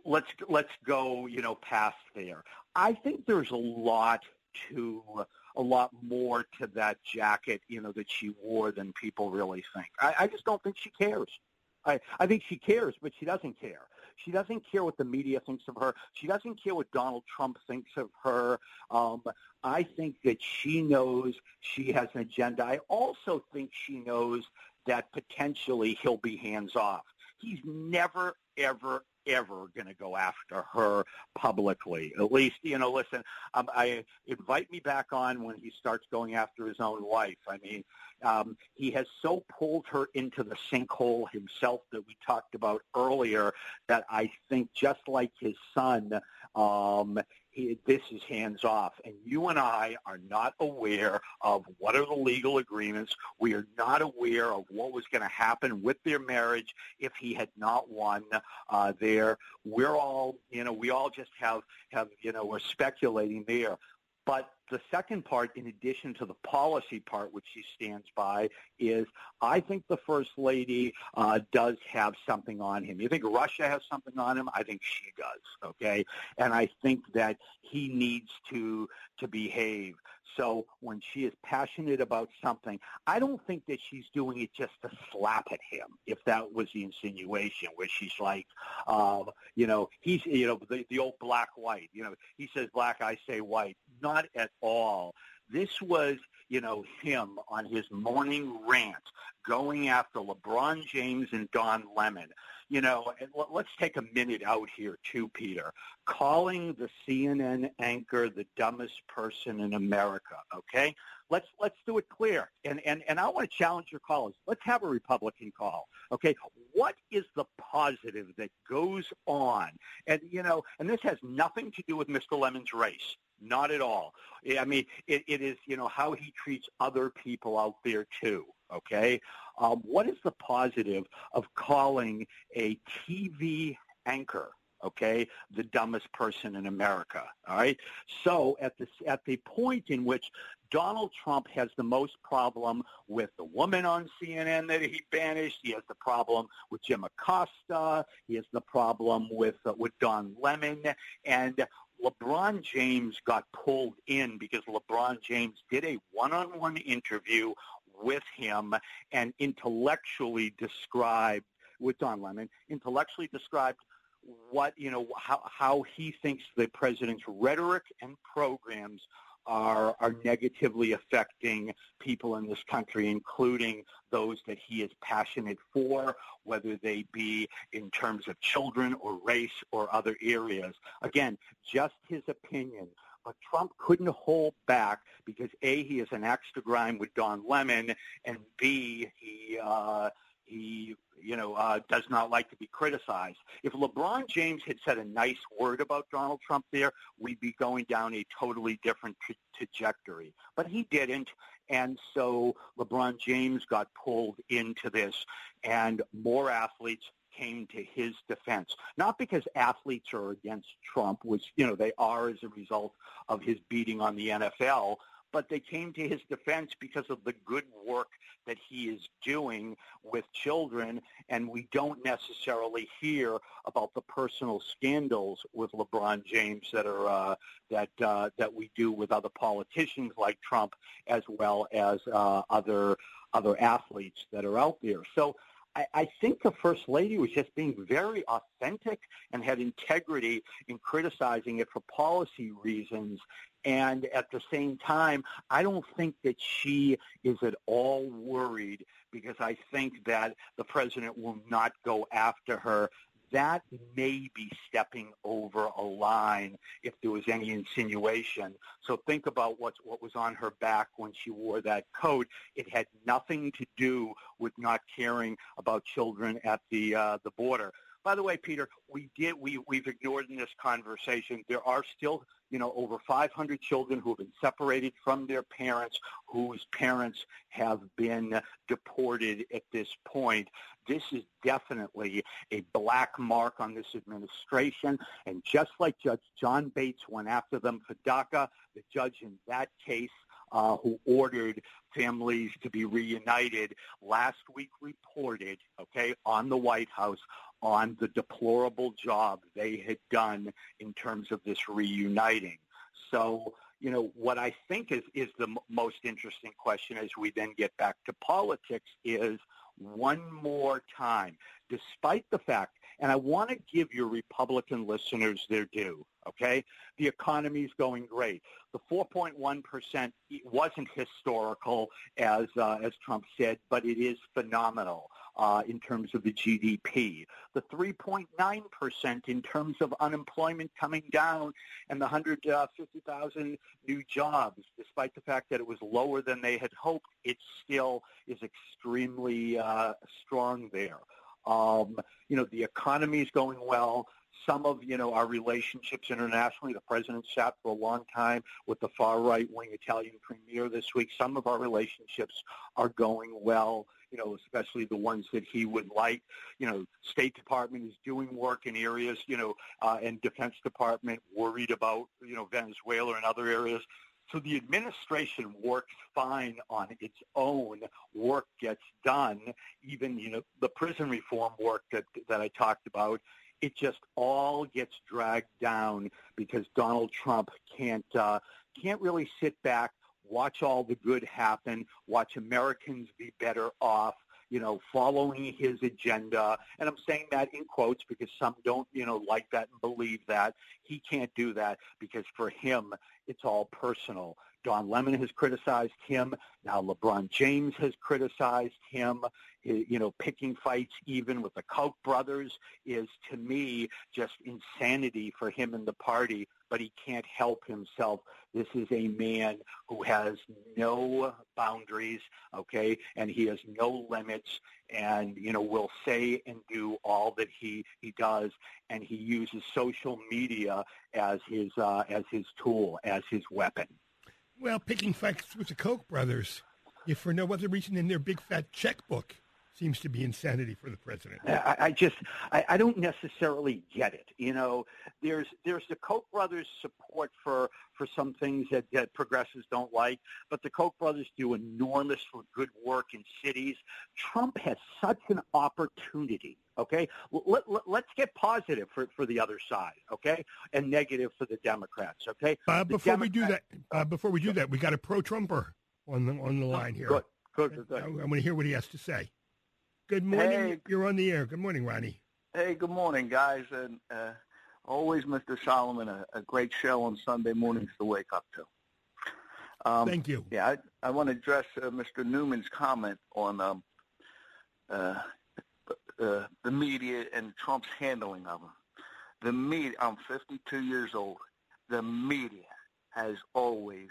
let's let's go, you know, past there. I think there's a lot to a lot more to that jacket, you know, that she wore than people really think. I, I just don't think she cares. I, I think she cares, but she doesn't care. She doesn't care what the media thinks of her. She doesn't care what Donald Trump thinks of her. Um, I think that she knows she has an agenda. I also think she knows that potentially he'll be hands off. He's never, ever, ever going to go after her publicly. At least, you know, listen, um, I invite me back on when he starts going after his own wife. I mean, um, he has so pulled her into the sinkhole himself that we talked about earlier that I think just like his son, um, he, this is hands off. And you and I are not aware of what are the legal agreements. We are not aware of what was going to happen with their marriage if he had not won uh, there. We're all, you know, we all just have, have, you know, we're speculating there. But the second part, in addition to the policy part, which she stands by, is I think the First Lady uh, does have something on him. You think Russia has something on him? I think she does, okay? And I think that he needs to to behave. So when she is passionate about something, I don't think that she's doing it just to slap at him, if that was the insinuation, where she's like, um, you know, he's, you know, the, the old black-white, you know, he says black, I say white. Not at all. This was, you know, him on his morning rant going after LeBron James and Don Lemon. You know, let's take a minute out here too, Peter. Calling the CNN anchor the dumbest person in America, okay? Let's let's do it clear. And and and I want to challenge your callers. Let's have a Republican call. Okay? What is the positive that goes on? And you know, and this has nothing to do with Mr. Lemon's race. Not at all. I mean, it, it is, you know, how he treats other people out there too. Okay. Um, what is the positive of calling a TV anchor okay, the dumbest person in America. All right. So at the at the point in which Donald Trump has the most problem with the woman on CNN that he banished. He has the problem with Jim Acosta. He has the problem with uh, with Don Lemon, and LeBron James got pulled in because LeBron James did a one-on-one interview with him and intellectually described with Don Lemon, intellectually described what you know how how he thinks the president's rhetoric and programs are are negatively affecting people in this country, including those that he is passionate for, whether they be in terms of children or race or other areas. Again, just his opinion. But Trump couldn't hold back because A, he is an axe to grind with Don Lemon, and B, he uh, he you know, uh, does not like to be criticized. If LeBron James had said a nice word about Donald Trump there, we'd be going down a totally different tra- trajectory. But he didn't, and so LeBron James got pulled into this, and more athletes came to his defense. Not because athletes are against Trump, which, you know, they are as a result of his beating on the NFL, but they came to his defense because of the good work that he is doing with children, and we don't necessarily hear about the personal scandals with LeBron James that are uh, that uh, that we do with other politicians like Trump, as well as uh, other other athletes that are out there. So. I, I think the First Lady was just being very authentic and had integrity in criticizing it for policy reasons and at the same time, I don't think that she is at all worried because I think that the president will not go after her. That may be stepping over a line if there was any insinuation. So think about what, what was on her back when she wore that coat. It had nothing to do with not caring about children at the, uh, the border. By the way, Peter, we did we we've ignored in this conversation. There are still you know, over 500 children who have been separated from their parents, whose parents have been deported at this point. This is definitely a black mark on this administration. And just like Judge John Bates went after them for DACA, the judge in that case uh, who ordered families to be reunited last week reported, okay, on the White House on the deplorable job they had done in terms of this reuniting. So, you know, what I think is, is the m- most interesting question as we then get back to politics is one more time, despite the fact, and I want to give your Republican listeners their due, okay? The economy is going great. The 4.1% wasn't historical, as, uh, as Trump said, but it is phenomenal. Uh, in terms of the GDP, the 3.9% in terms of unemployment coming down, and the 150,000 new jobs. Despite the fact that it was lower than they had hoped, it still is extremely uh, strong there. Um, you know, the economy is going well some of you know our relationships internationally. The president sat for a long time with the far right wing Italian premier this week. Some of our relationships are going well. You know, especially the ones that he would like. You know, State Department is doing work in areas. You know, uh, and Defense Department worried about you know Venezuela and other areas. So the administration works fine on its own. Work gets done. Even you know the prison reform work that that I talked about it just all gets dragged down because Donald Trump can't uh, can't really sit back, watch all the good happen, watch Americans be better off, you know, following his agenda. And I'm saying that in quotes because some don't, you know, like that and believe that. He can't do that because for him, it's all personal. Don Lemon has criticized him. Now LeBron James has criticized him. You know, picking fights even with the Koch brothers is, to me, just insanity for him and the party. But he can't help himself. This is a man who has no boundaries, okay, and he has no limits, and you know will say and do all that he he does, and he uses social media as his uh, as his tool, as his weapon. Well, picking fights with the Koch brothers, if for no other reason than their big fat checkbook, seems to be insanity for the president. I, I just, I, I don't necessarily get it. You know, there's there's the Koch brothers' support for for some things that, that progressives don't like, but the Koch brothers do enormous good work in cities. Trump has such an opportunity. Okay, let, let, let's get positive for, for the other side. Okay, and negative for the Democrats. Okay. Before Democrats, we do that, uh, before we do that, we got a pro-Trumper on the on the line here. Good. Good, good, I, I want to hear what he has to say. Good morning. Hey, You're on the air. Good morning, Ronnie. Hey, good morning, guys. And uh, always, Mr. Solomon, a, a, great show on Sunday mornings to wake up to. Um, Thank you. Yeah, I, I want to address uh, Mr. Newman's comment on um, uh, uh, the media and Trump's handling of them. The media, I'm 52 years old. The media has always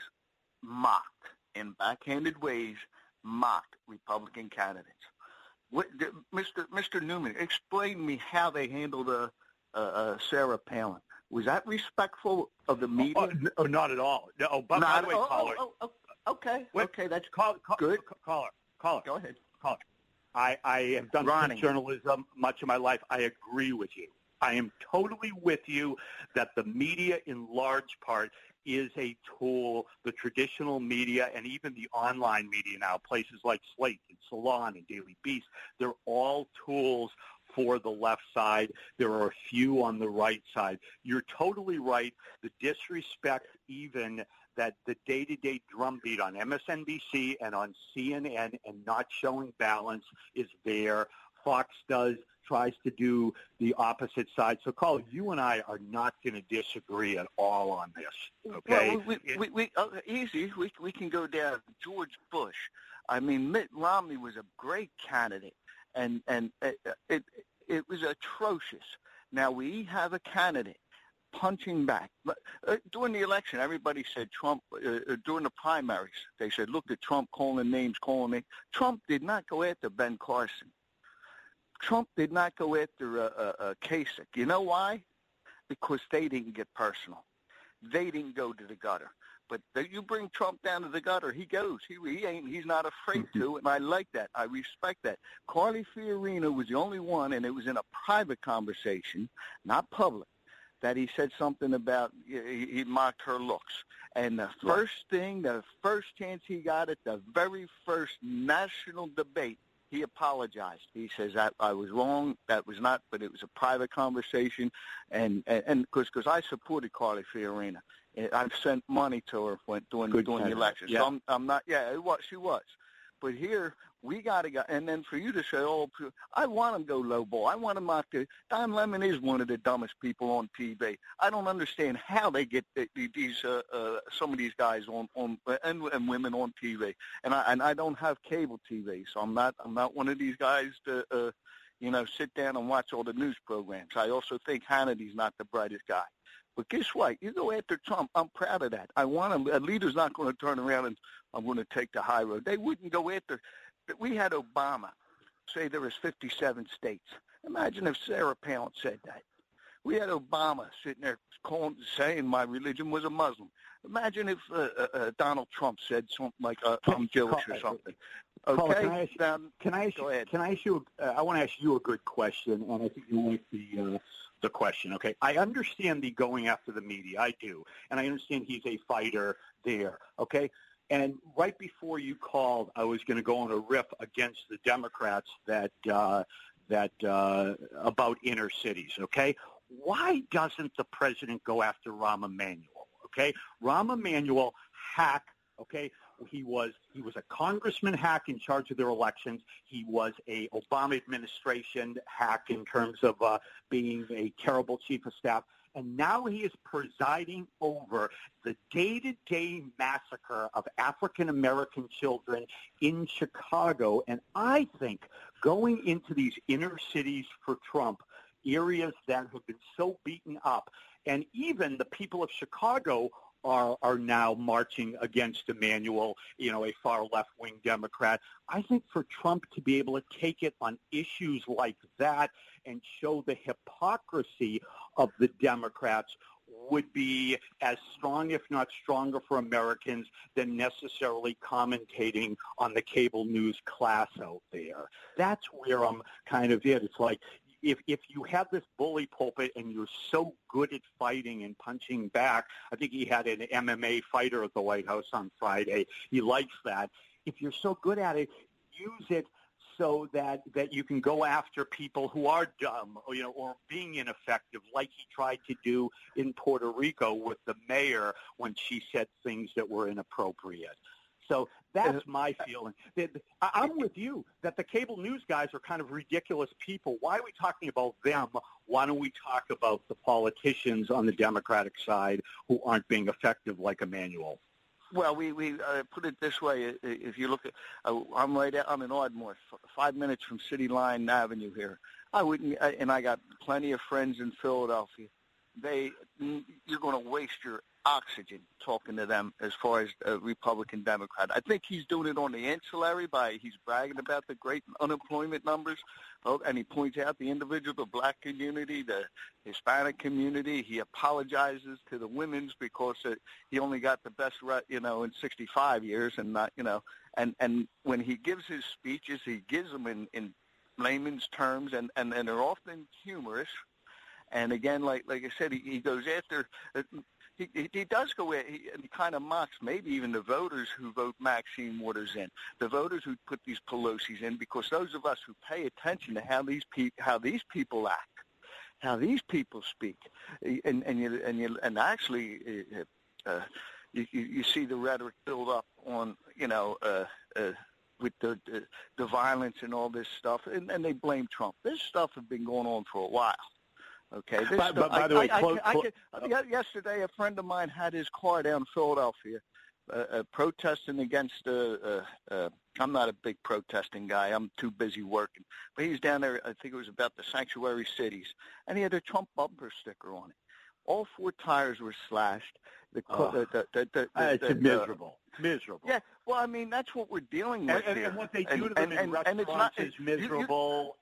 mocked, in backhanded ways, mocked Republican candidates. What, Mr. Mr. Newman, explain to me how they handled uh, uh, uh, Sarah Palin. Was that respectful of the oh, media? Oh, oh, not at all. No, oh, by, not, by the way, oh, caller. Oh, oh, okay, Wait, okay, that's call, call, good. Caller, caller. Go ahead. Caller. I, I have done journalism much of my life. I agree with you. I am totally with you that the media, in large part, is a tool, the traditional media and even the online media now, places like Slate and Salon and Daily Beast, they're all tools for the left side. There are a few on the right side. You're totally right. The disrespect even that the day-to-day drumbeat on MSNBC and on CNN and not showing balance is there. Fox does tries to do the opposite side. So, Carl, you and I are not going to disagree at all on this. Okay? Well, we, we, we, uh, easy. We we can go down. George Bush. I mean, Mitt Romney was a great candidate, and and it it, it was atrocious. Now we have a candidate punching back. Uh, during the election, everybody said Trump, uh, uh, during the primaries, they said, look at Trump calling names, calling me. Trump did not go after Ben Carson. Trump did not go after uh, uh, uh, Kasich. You know why? Because they didn't get personal. They didn't go to the gutter. But you bring Trump down to the gutter, he goes. He he ain't. He's not afraid to, and I like that. I respect that. Carly Fiorina was the only one, and it was in a private conversation, not public, that he said something about he, he mocked her looks. And the first thing, the first chance he got at the very first national debate, he apologized. He says I, I was wrong. That was not, but it was a private conversation, and and because because I supported Carly Fiorina, I've sent money to her when during Good during the election. Yeah. So I'm, I'm not. Yeah, it was she was, but here We got to go. And then for you to say, oh, I want him to go low ball. I want him out to. Don Lemon is one of the dumbest people on TV. I don't understand how they get these uh, uh, some of these guys on on and, and women on TV. And I and I don't have cable TV, so I'm not I'm not one of these guys to. Uh, you know, sit down and watch all the news programs. I also think Hannity's not the brightest guy. But guess what? You go after Trump. I'm proud of that. I want him. A leader's not going to turn around and I'm going to take the high road. They wouldn't go after. We had Obama say there was 57 states. Imagine if Sarah Palin said that. We had Obama sitting there calling, saying my religion was a Muslim. Imagine if uh, uh, uh Donald Trump said something like uh, "I'm Jewish" or something. Okay, can I ask, um, can I ask, go ahead. Can I ask you? Uh, I want to ask you a good question, and I think you like the uh, the question. Okay, I understand the going after the media. I do, and I understand he's a fighter there. Okay, and right before you called, I was going to go on a riff against the Democrats that uh, that uh, about inner cities. Okay, why doesn't the president go after Rahm Emanuel? Okay, Rahm Emanuel hack. Okay, he was he was a congressman hack in charge of their elections. He was a Obama administration hack in terms of uh, being a terrible chief of staff. And now he is presiding over the day-to-day massacre of African American children in Chicago. And I think going into these inner cities for Trump, areas that have been so beaten up, and even the people of Chicago are are now marching against Emanuel, you know, a far left wing Democrat. I think for Trump to be able to take it on issues like that and show the hypocrisy of the Democrats would be as strong, if not stronger, for Americans than necessarily commentating on the cable news class out there. That's where I'm kind of it. It's like if if you have this bully pulpit and you're so good at fighting and punching back, I think he had an MMA fighter at the White House on Friday. He likes that. If you're so good at it, use it so that that you can go after people who are dumb, or, you know, or being ineffective, like he tried to do in Puerto Rico with the mayor when she said things that were inappropriate. So that's my feeling. I'm with you that the cable news guys are kind of ridiculous people. Why are we talking about them? Why don't we talk about the politicians on the Democratic side who aren't being effective like Emanuel? Well, we we uh, put it this way: if you look at, uh, I'm right. At, I'm in Ardmore, five minutes from City Line Avenue here. I wouldn't, and I got plenty of friends in Philadelphia. They, you're going to waste your oxygen talking to them as far as a Republican Democrat. I think he's doing it on the ancillary by he's bragging about the great unemployment numbers, oh, and he points out the individual, the black community, the Hispanic community. He apologizes to the women's because uh, he only got the best, you know, in 65 years, and not, you know, and and when he gives his speeches, he gives them in in layman's terms, and and and they're often humorous. And again, like like I said, he, he goes after uh, he, he, does go in. He kind of mocks maybe even the voters who vote Maxine Waters in, the voters who put these Pelosi's in, because those of us who pay attention to how these pe- how these people act, how these people speak, and and you and you and actually. Uh, uh you, you, you see the rhetoric build up on, you know, uh, uh, with the, the the violence and all this stuff, and, and they blame Trump. This stuff has been going on for a while. Okay. This by, by, by the way, I, close, I, I, I, yesterday a friend of mine had his car down Philadelphia, uh, uh, protesting against. Uh, uh, uh, I'm not a big protesting guy. I'm too busy working. But he's down there. I think it was about the sanctuary cities, and he had a Trump bumper sticker on it. All four tires were slashed. The, oh, the, the, the, it's miserable. miserable. Yeah. Well, I mean, that's what we're dealing with and, here. And what they do and, to them and, in and, restaurants and it's not, is miserable.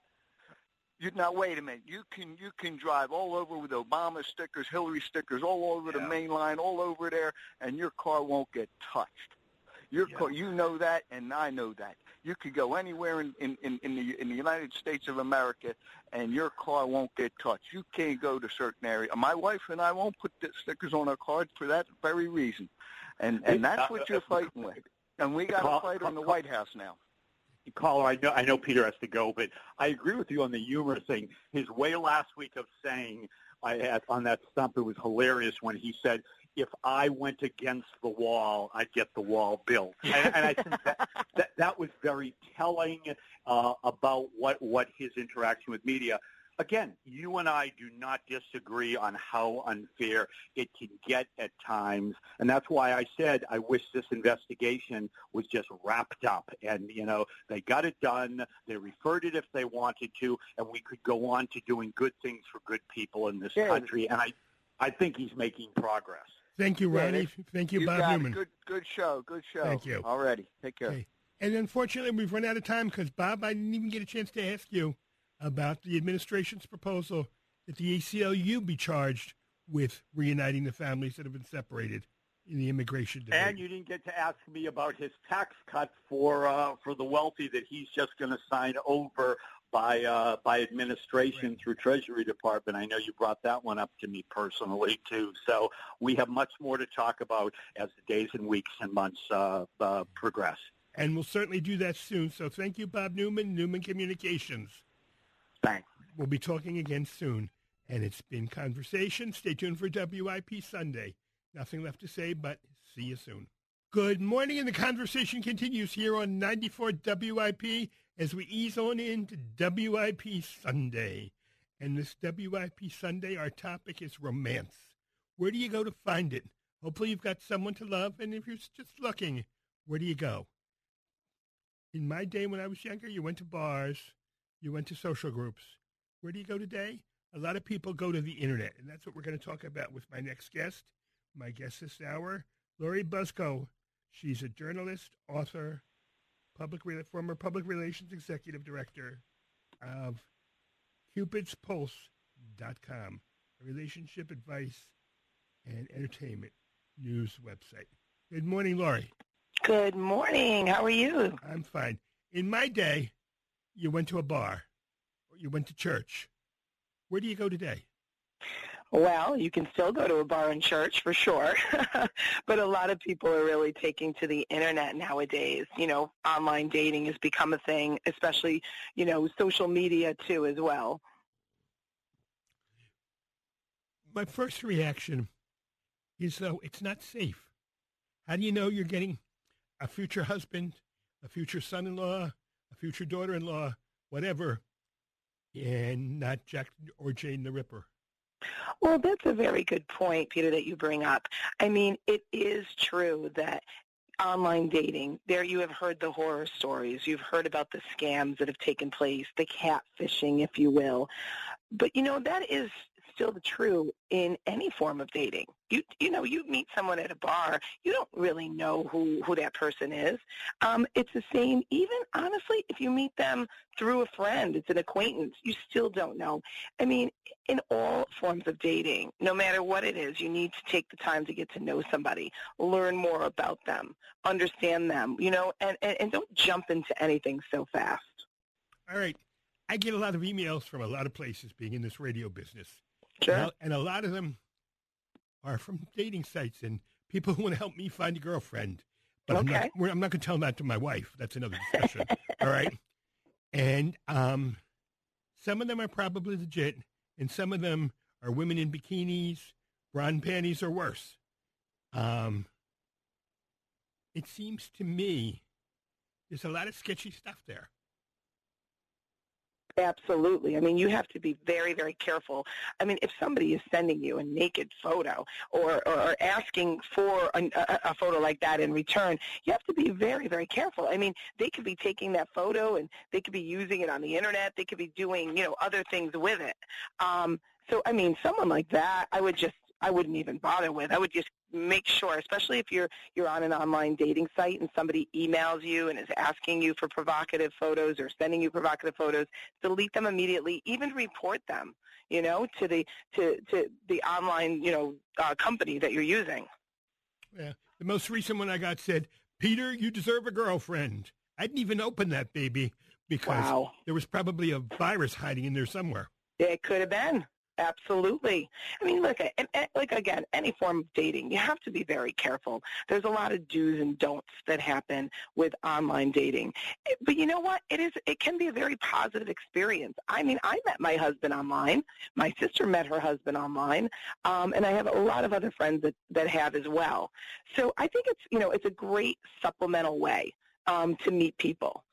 You, now wait a minute. You can you can drive all over with Obama stickers, Hillary stickers, all over yeah. the main line, all over there, and your car won't get touched. Your yeah. car, you know that, and I know that. You could go anywhere in, in, in, in the in the United States of America, and your car won't get touched. You can't go to certain areas. My wife and I won't put the stickers on our cars for that very reason, and and that's what you're fighting with. And we got to fight on the White House now caller, I know I know Peter has to go, but I agree with you on the humor thing. His way last week of saying I had on that stump, it was hilarious when he said, if I went against the wall, I'd get the wall built. And, and I think that, that, that was very telling uh, about what, what his interaction with media again, you and I do not disagree on how unfair it can get at times. And that's why I said I wish this investigation was just wrapped up. And, you know, they got it done. They referred it if they wanted to. And we could go on to doing good things for good people in this yeah. country. And I, I think he's making progress. Thank you, Ronnie. Yeah, Thank you, you Bob Newman. Good, good show. Good show. Thank you. Already. Take care. Okay. And unfortunately, we've run out of time because, Bob, I didn't even get a chance to ask you about the administration's proposal that the ACLU be charged with reuniting the families that have been separated in the immigration debate. And you didn't get to ask me about his tax cut for uh, for the wealthy that he's just going to sign over by uh, by administration right. through Treasury Department. I know you brought that one up to me personally too. So we have much more to talk about as the days and weeks and months uh, uh progress. And we'll certainly do that soon. So thank you, Bob Newman, Newman Communications. Thanks. We'll be talking again soon. And it's been conversation. Stay tuned for WIP Sunday. Nothing left to say, but see you soon. Good morning, and the conversation continues here on 94 WIP as we ease on into WIP Sunday. And this WIP Sunday, our topic is romance. Where do you go to find it? Hopefully, you've got someone to love, and if you're just looking, where do you go? In my day when I was younger, you went to bars, you went to social groups. Where do you go today? A lot of people go to the internet, and that's what we're going to talk about with my next guest. My guest this hour, Lori Bizzoco. She's a journalist, author, public former public relations executive director of Cupid'sPulse.com, a relationship advice and entertainment news website. Good morning, Lori. Good morning. How are you? I'm fine. In my day, you went to a bar or you went to church. Where do you go today? Well, you can still go to a bar and church for sure, <laughs> but a lot of people are really taking to the internet nowadays. You know, online dating has become a thing, especially, you know, social media too as well. My first reaction is though it's not safe. How do you know you're getting a future husband, a future son-in-law, a future daughter-in-law, whatever, and not Jack or Jane the Ripper. Well, that's a very good point, Peter, that you bring up. I mean, it is true that online dating, there you have heard the horror stories. You've heard about the scams that have taken place, the catfishing, if you will. But, you know, that is still the true in any form of dating. You you know you meet someone at a bar, you don't really know who who that person is. Um, it's the same even honestly if you meet them through a friend, it's an acquaintance, you still don't know. I mean, in all forms of dating, no matter what it is, you need to take the time to get to know somebody, learn more about them, understand them, you know, and, and, and don't jump into anything so fast. All right. I get a lot of emails from a lot of places being in this radio business. Sure. And, and a lot of them are from dating sites and people who want to help me find a girlfriend. But okay. I'm not, I'm not going to tell that to my wife. That's another discussion. <laughs> all right. And um, some of them are probably legit, and some of them are women in bikinis, bra panties, or worse. Um, it seems to me there's a lot of sketchy stuff there. Absolutely. I mean, you have to be very, very careful. I mean, if somebody is sending you a naked photo or, or asking for a, a, photo like that in return, you have to be very, very careful. I mean, they could be taking that photo and they could be using it on the internet. They could be doing, you know, other things with it. Um, so, I mean, someone like that, I would just I wouldn't even bother with. I would just make sure, especially if you're you're on an online dating site and somebody emails you and is asking you for provocative photos or sending you provocative photos, delete them immediately. Even report them, you know, to the to to the online you know uh, company that you're using. Yeah, the most recent one I got said, "Peter, you deserve a girlfriend." I didn't even open that baby because wow. there was probably a virus hiding in there somewhere. It could have been. Absolutely. I mean, look, and, and, like again, any form of dating, you have to be very careful. There's a lot of do's and don'ts that happen with online dating. But you know what? It is. It can be a very positive experience. I mean, I met my husband online. My sister met her husband online, um, and I have a lot of other friends that that have as well. So I think it's you know it's a great supplemental way um, to meet people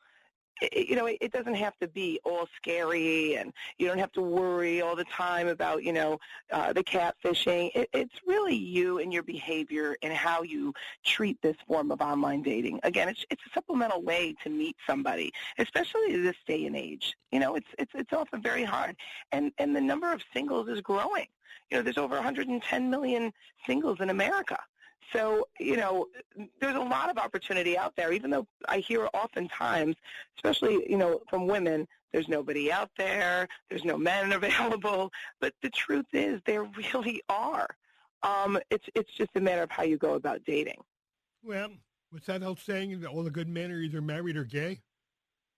you know, it, it doesn't have to be all scary, and you don't have to worry all the time about, you know, uh, the catfishing. It, it's really you and your behavior and how you treat this form of online dating. Again, it's it's a supplemental way to meet somebody, especially this day and age. You know, it's it's it's often very hard, and and the number of singles is growing. You know, there's over 110 million singles in America. So, you know, there's a lot of opportunity out there, even though I hear oftentimes, especially, you know, from women, there's nobody out there, there's no men <laughs> available. But the truth is there really are. Um, it's, it's just a matter of how you go about dating. Well, what's that old saying all the good men are either married or gay?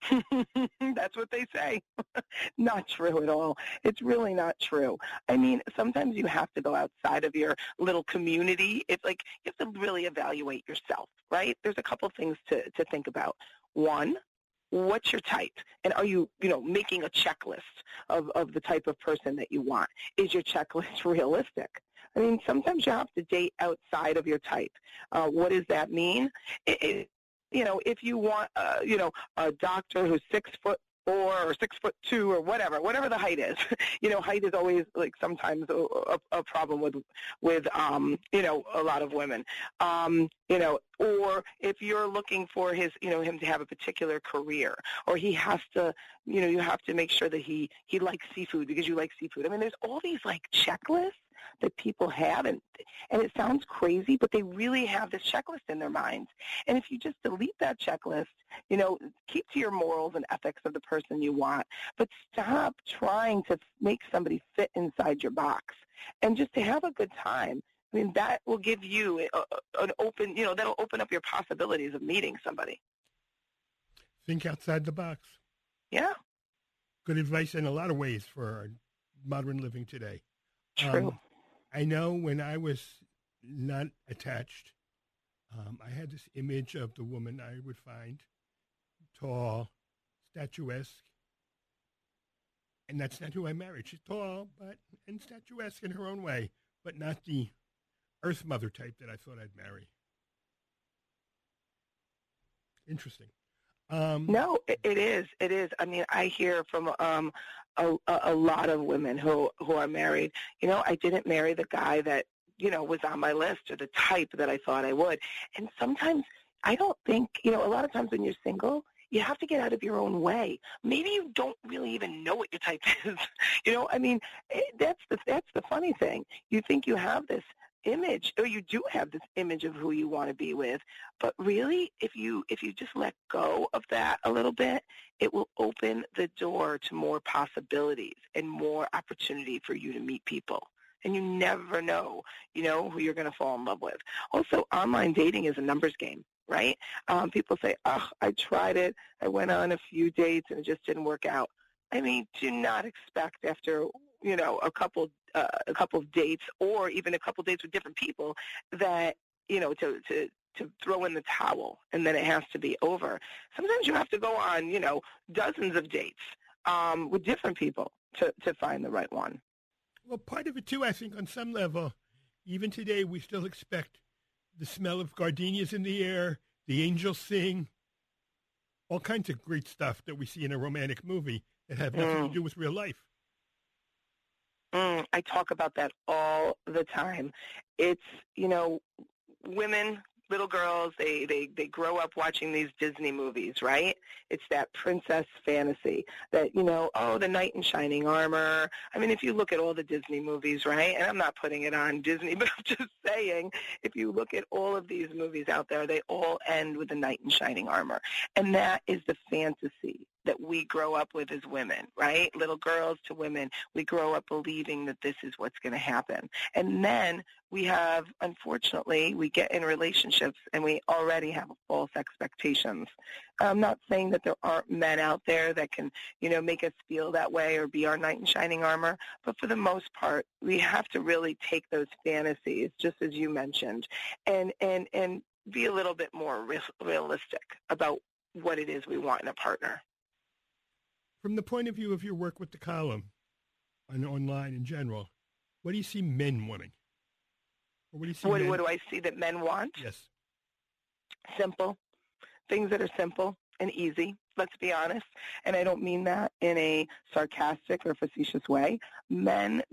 <laughs> That's what they say. <laughs> not true at all. It's really not true. I mean, sometimes you have to go outside of your little community. It's like you have to really evaluate yourself, right? There's a couple things to, to think about. One, what's your type? And are you, you know, making a checklist of, of the type of person that you want? Is your checklist <laughs> realistic? I mean, sometimes you have to date outside of your type. Uh, what does that mean? It, it, you know, if you want, uh, you know, a doctor who's six foot four or six foot two or whatever, whatever the height is. <laughs> you know, height is always like sometimes a, a, a problem with with um, you know a lot of women. Um, you know, or if you're looking for his, you know, him to have a particular career, or he has to, you know, you have to make sure that he he likes seafood because you like seafood. I mean, there's all these like checklists that people have and and it sounds crazy but they really have this checklist in their minds and if you just delete that checklist you know keep to your morals and ethics of the person you want but stop trying to make somebody fit inside your box and just to have a good time I mean, that will give you a, an open, you know, that'll open up your possibilities of meeting somebody. Think outside the box. Yeah. Good advice in a lot of ways for modern living today. True. Um, I know when I was not attached, um, I had this image of the woman I would find tall, statuesque, and that's not who I married. She's tall, but and statuesque in her own way, but not the Earth Mother type that I thought I'd marry. Interesting. Um, no, it, it is. It is. I mean, I hear from um, a, a lot of women who who are married. You know, I didn't marry the guy that you know was on my list or the type that I thought I would. And sometimes I don't think you know. A lot of times when you're single, you have to get out of your own way. Maybe you don't really even know what your type <laughs> is. you know, I mean, eh, that's the that's the funny thing. You think you have this image or you do have this image of who you want to be with but really if you if you just let go of that a little bit it will open the door to more possibilities and more opportunity for you to meet people. And you never know you know who you're going to fall in love with. Also online dating is a numbers game right? Um, people say oh i tried it. I went on a few dates and it just didn't work out. I mean do not expect after you know a couple uh, a couple of dates or even a couple of dates with different people that you know to to to throw in the towel and then it has to be over. Sometimes you have to go on, you know, dozens of dates um, with different people to, to find the right one. Well, part of it too, I think, on some level, even today, we still expect the smell of gardenias in the air, the angels sing, all kinds of great stuff that we see in a romantic movie that have nothing mm. to do with real life. Mm, I talk about that all the time. It's, you know, women, little girls, they, they, they grow up watching these Disney movies, right? It's that princess fantasy that, you know, oh, the knight in shining armor. I mean, if you look at all the Disney movies, right? And I'm not putting it on Disney, <laughs> but I'm just saying, if you look at all of these movies out there, they all end with the knight in shining armor. And that is the fantasy that we grow up with as women, right? Little girls to women, we grow up believing that this is what's going to happen. And then we have, unfortunately, we get in relationships and we already have false expectations. I'm not saying that there aren't men out there that can, you know, make us feel that way or be our knight in shining armor, but for the most part, we have to really take those fantasies, just as you mentioned, and and and be a little bit more realistic about what it is we want in a partner. From the point of view of your work with the column and online in general, what do you see men wanting? Or what do you see what, what do I see that men want? Yes. Simple. Things that are simple and easy, let's be honest. And I don't mean that in a sarcastic or facetious way. Men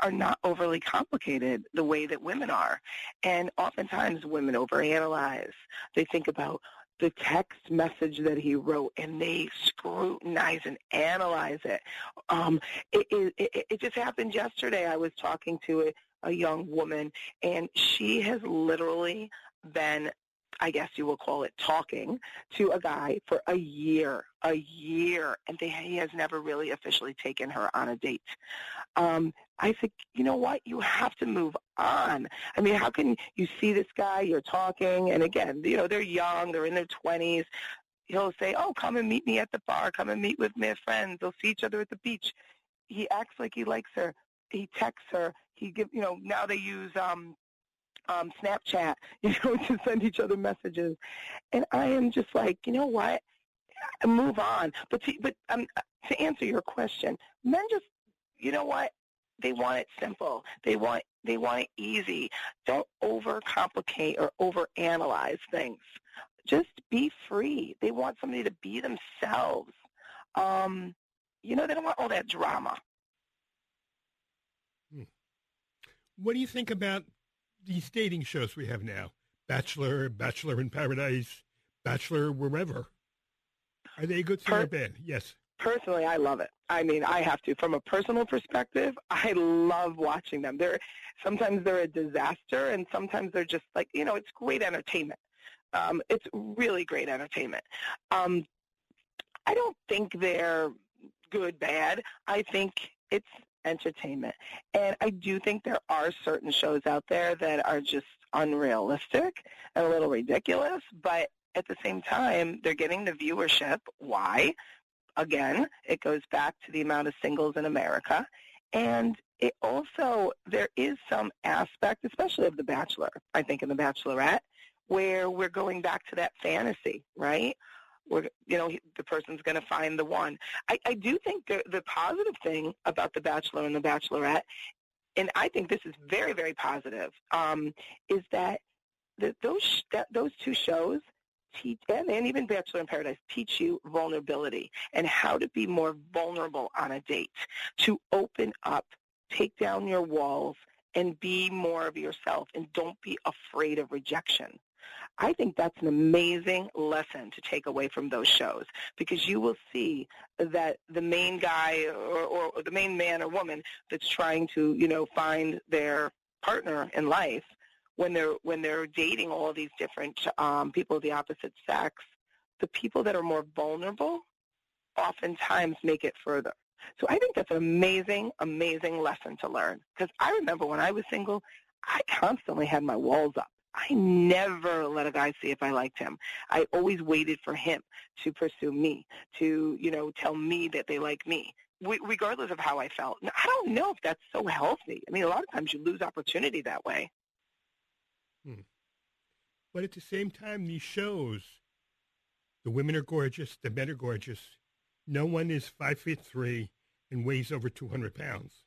are not overly complicated the way that women are. And oftentimes women overanalyze. They think about the text message that he wrote and they scrutinize and analyze it. Um, it, it, it just happened yesterday. I was talking to a, a young woman and she has literally been I guess you will call it talking to a guy for a year, a year, and they, he has never really officially taken her on a date. Um, I think, you know what, you have to move on. I mean, how can you see this guy, you're talking, and again, you know, they're young, they're in their 20s. He'll say, oh, come and meet me at the bar, come and meet with my friends. They'll see each other at the beach. He acts like he likes her. He texts her. He give, you know, now they use um, um, Snapchat, <laughs> you know, to send each other messages. And I am just like, you know what? Move on. But to, but um, to answer your question, men just, you know what? They want it simple. They want they want it easy. Don't overcomplicate or overanalyze things. Just be free. They want somebody to be themselves. Um, you know, they don't want all that drama. Hmm. What do you think about these dating shows we have now? Bachelor, Bachelor in Paradise, Bachelor wherever. Are they a good thing per- or bad? Yes. Personally, I love it. I mean, I have to. From a personal perspective, <laughs> I love watching them. They're sometimes they're a disaster, and sometimes they're just like you know, it's great entertainment. Um, it's really great entertainment. Um, I don't think they're good, bad. I think it's entertainment. And I do think there are certain shows out there that are just unrealistic and a little ridiculous, but at the same time, they're getting the viewership. Why? Again, it goes back to the amount of singles in America. And it also, there is some aspect, especially of The Bachelor, I think in The Bachelorette, where we're going back to that fantasy, right? We're, you know, the person's going to find the one. I, I do think the, the positive thing about The Bachelor and The Bachelorette, and I think this is very, very positive, um, is that the, those that, those two shows teach, and, and even Bachelor in Paradise, teach you vulnerability and how to be more vulnerable on a date, to open up, take down your walls, and be more of yourself, and don't be afraid of rejection. I think that's an amazing lesson to take away from those shows because you will see that the main guy or, or, the main man or woman that's trying to, you know, find their partner in life when they're when they're dating all these different um, people of the opposite sex, the people that are more vulnerable oftentimes make it further. So I think that's an amazing, amazing lesson to learn. Because I remember when I was single, I constantly had my walls up. I never let a guy see if I liked him. I always waited for him to pursue me, to, you know, tell me that they like me, regardless of how I felt. I don't know if that's so healthy. I mean, a lot of times you lose opportunity that way. Hmm. But at the same time, these shows, the women are gorgeous, the men are gorgeous. No one is five feet three and weighs over 200 pounds,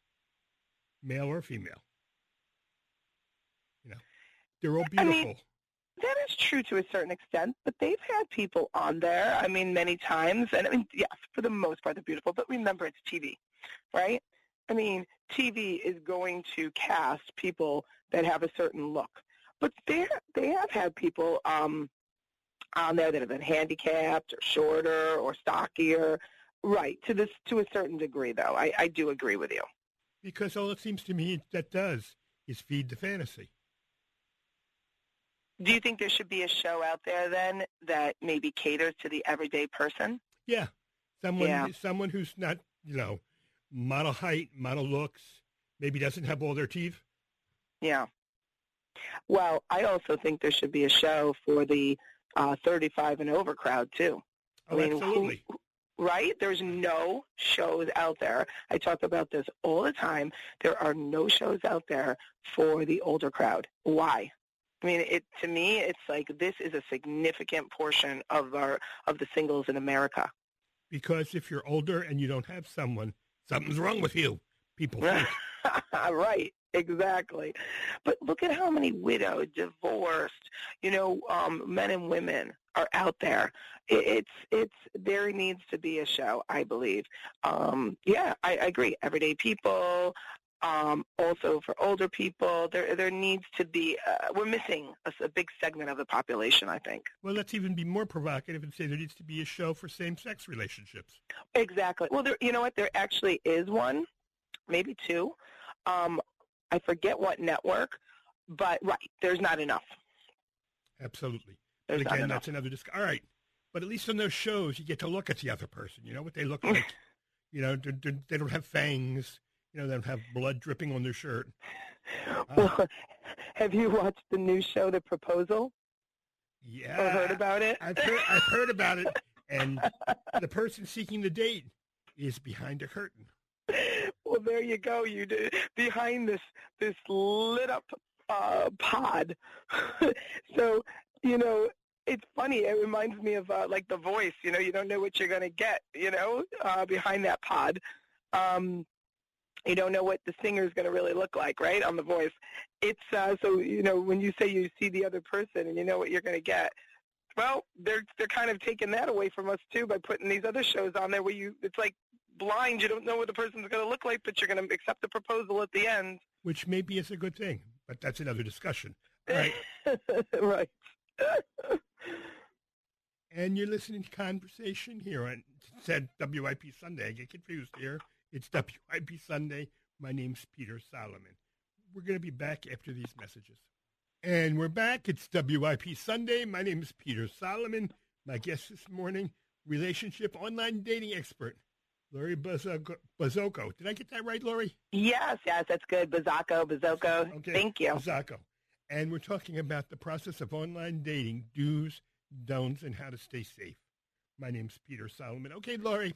male or female. They're all beautiful. I mean, that is true to a certain extent, but they've had people on there, I mean, many times. And I mean, yes, for the most part, they're beautiful. But remember, it's TV, right? I mean, TV is going to cast people that have a certain look. But they they have had people um, on there that have been handicapped or shorter or stockier. Right, to this to a certain degree, though. I, I do agree with you. Because all it seems to me that does is feed the fantasy. Do you think there should be a show out there then that maybe caters to the everyday person? Yeah. Someone, Yeah. someone who's not, you know, model height, model looks, maybe doesn't have all their teeth. Yeah. Well, I also think there should be a show for the uh, 35 and over crowd too. Oh, I mean, who- absolutely. right? There's no shows out there. I talk about this all the time. There are no shows out there for the older crowd. Why? I mean, it to me, it's like this is a significant portion of our of the singles in America. Because if you're older and you don't have someone, something's wrong with you. People <laughs> think. right, exactly. But look at how many widowed, divorced, you know, um, men and women are out there. It, it's it's there needs to be a show, I believe. Um, yeah, I, I agree. Everyday people. Um, also for older people, there there needs to be. Uh, we're missing a, a big segment of the population. I think. Well, let's even be more provocative and say there needs to be a show for same-sex relationships. Exactly. Well, there, you know what? There actually is one, maybe two. Um, I forget what network, but right, there's not enough. Absolutely. There's but again, that's another discussion. All right. But at least on those shows, you get to look at the other person. You know what they look <laughs> like. you know, they don't have fangs. You know, don't have blood dripping on their shirt. <laughs> Uh, Well, have you watched the new show, The Proposal, yeah. or heard about it? I've heard, I've heard about it. And <laughs> the person seeking the date is behind a curtain. well, there you go. You do, behind this this lit up uh, pod. <laughs> so you know, it's funny. It reminds me of uh, like The Voice. You know, you don't know what you're going to get. You know, uh, behind that pod. Um, you don't know what the singer is going to really look like, right? On The Voice, it's uh, so you know when you say you see the other person and you know what you're going to get. Well, they're they're kind of taking that away from us too by putting these other shows on there where you it's like blind. You don't know what the person's going to look like, but you're going to accept the proposal at the end. which maybe is a good thing, but that's another discussion. All right. <laughs> right. And you're listening to Conversation here on said WIP Sunday. I get confused here. It's WIP Sunday. My name's Peter Solomon. We're going to be back after these messages. And we're back. It's WIP Sunday. My name is Peter Solomon. My guest this morning, relationship online dating expert, Lori Bizzoco. Bazoko. Did I get that right, Lori? yes, yes, that's good. Bazako, Bazoko. Okay. Thank you. Bazako. And we're talking about the process of online dating, do's, don'ts, and how to stay safe. My name's Peter Solomon. Okay, Lori,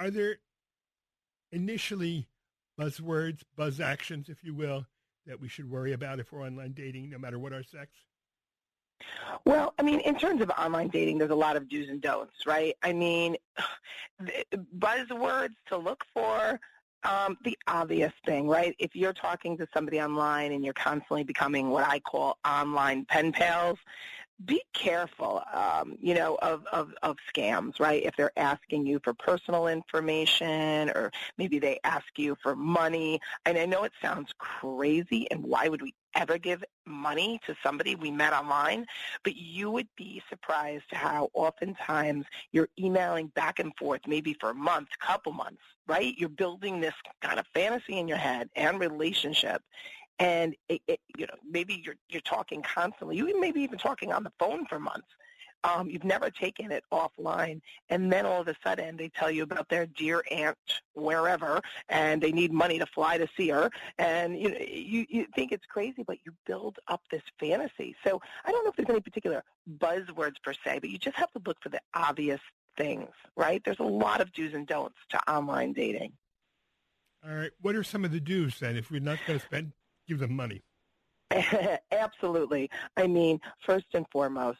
are there initially buzzwords, buzz actions, if you will, that we should worry about if we're online dating, no matter what our sex? Well, I mean, in terms of online dating, there's a lot of do's and don'ts, right? I mean, buzzwords to look for, um, the obvious thing, right? If you're talking to somebody online and you're constantly becoming what I call online pen pals, be careful, um, you know, of, of, of scams, right? If they're asking you for personal information or maybe they ask you for money. And I know it sounds crazy, and why would we ever give money to somebody we met online? But you would be surprised how oftentimes you're emailing back and forth, maybe for a month, couple months, right? You're building this kind of fantasy in your head and relationship. And it, it, you know, maybe you're you're talking constantly. You maybe even talking on the phone for months. Um, you've never taken it offline, and then all of a sudden they tell you about their dear aunt wherever, and they need money to fly to see her, and you you you think it's crazy, but you build up this fantasy. So I don't know if there's any particular buzzwords per se, but you just have to look for the obvious things, right? There's a lot of do's and don'ts to online dating. All right. What are some of the do's then if we're not going to spend, give them money? <laughs> Absolutely. I mean, first and foremost,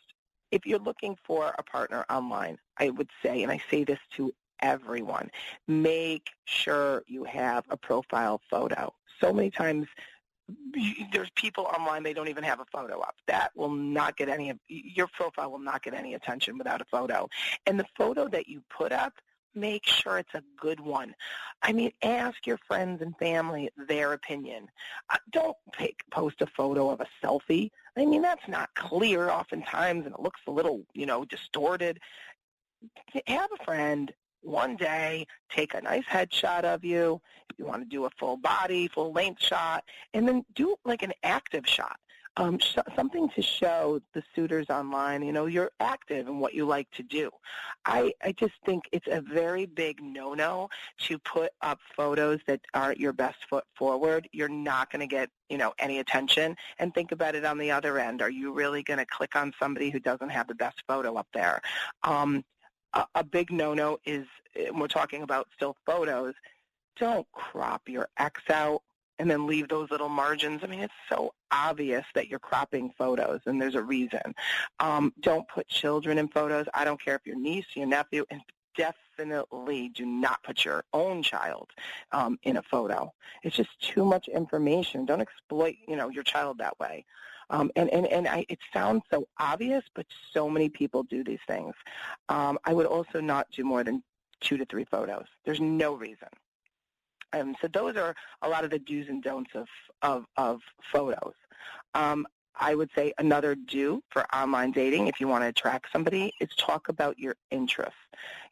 if you're looking for a partner online, I would say, and I say this to everyone, make sure you have a profile photo. So many times there's people online they don't even have a photo up. That will not get any of your profile will not get any attention without a photo. And the photo that you put up, make sure it's a good one. I mean, ask your friends and family their opinion. Uh, don't pick, post a photo of a selfie. I mean, that's not clear oftentimes, and it looks a little, you know, distorted. Have a friend one day take a nice headshot of you. If you want to do a full body, full length shot, and then do like an active shot. Um, sh- something to show the suitors online. You know, you're active in what you like to do. I, I just think it's a very big no-no to put up photos that aren't your best foot forward. You're not going to get, you know, any attention. And think about it on the other end. Are you really going to click on somebody who doesn't have the best photo up there? Um, a, a big no-no is, we're talking about still photos, don't crop your ex out and then leave those little margins. I mean, it's so obvious that you're cropping photos, and there's a reason. Um, don't put children in photos. I don't care if your niece, your nephew, and definitely do not put your own child um, in a photo. It's just too much information. Don't exploit, you know, your child that way. Um, and and, and I, it sounds so obvious, but so many people do these things. Um, I would also not do more than two to three photos. There's no reason. Um, so those are a lot of the do's and don'ts of, of, of photos. Um, I would say another do for online dating if you want to attract somebody is talk about your interests.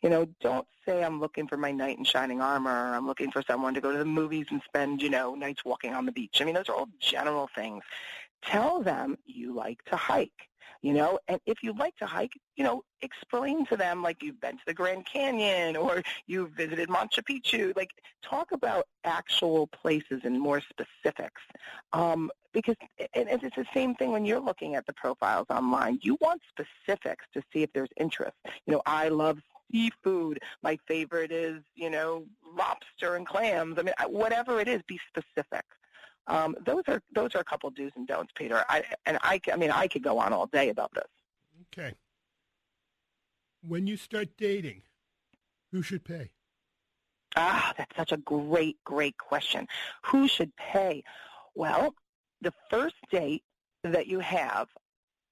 You know, don't say I'm looking for my knight in shining armor or I'm looking for someone to go to the movies and spend, you know, nights walking on the beach. I mean, those are all general things. Tell them you like to hike you know? And if you like to hike you know explain to them like you've been to the grand canyon or you've visited machu picchu like talk about actual places and more specifics. Um, because and it's the same thing when you're looking at the profiles online. You want specifics to see if there's interest. You know i love seafood. My favorite is you know lobster and clams. I mean whatever it is be specific um, those are those are a couple do's and don'ts, Peter. I, and I, I mean, I could go on all day about this. Okay. When you start dating, who should pay? Ah, that's such a great, great question. Who should pay? Well, the first date that you have,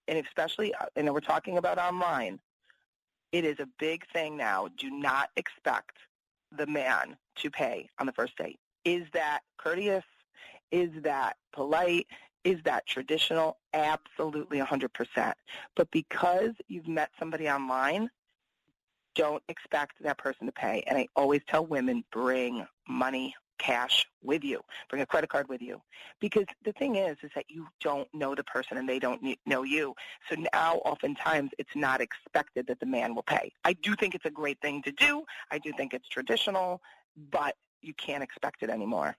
and especially, and uh, we're talking about online, it is a big thing now. Do not expect the man to pay on the first date. Is that courteous? Is that polite? Is that traditional? Absolutely 100%. But because you've met somebody online, don't expect that person to pay. And I always tell women, bring money, cash with you. Bring a credit card with you. Because the thing is, is that you don't know the person and they don't know you. So now oftentimes it's not expected that the man will pay. I do think it's a great thing to do. I do think it's traditional, but you can't expect it anymore.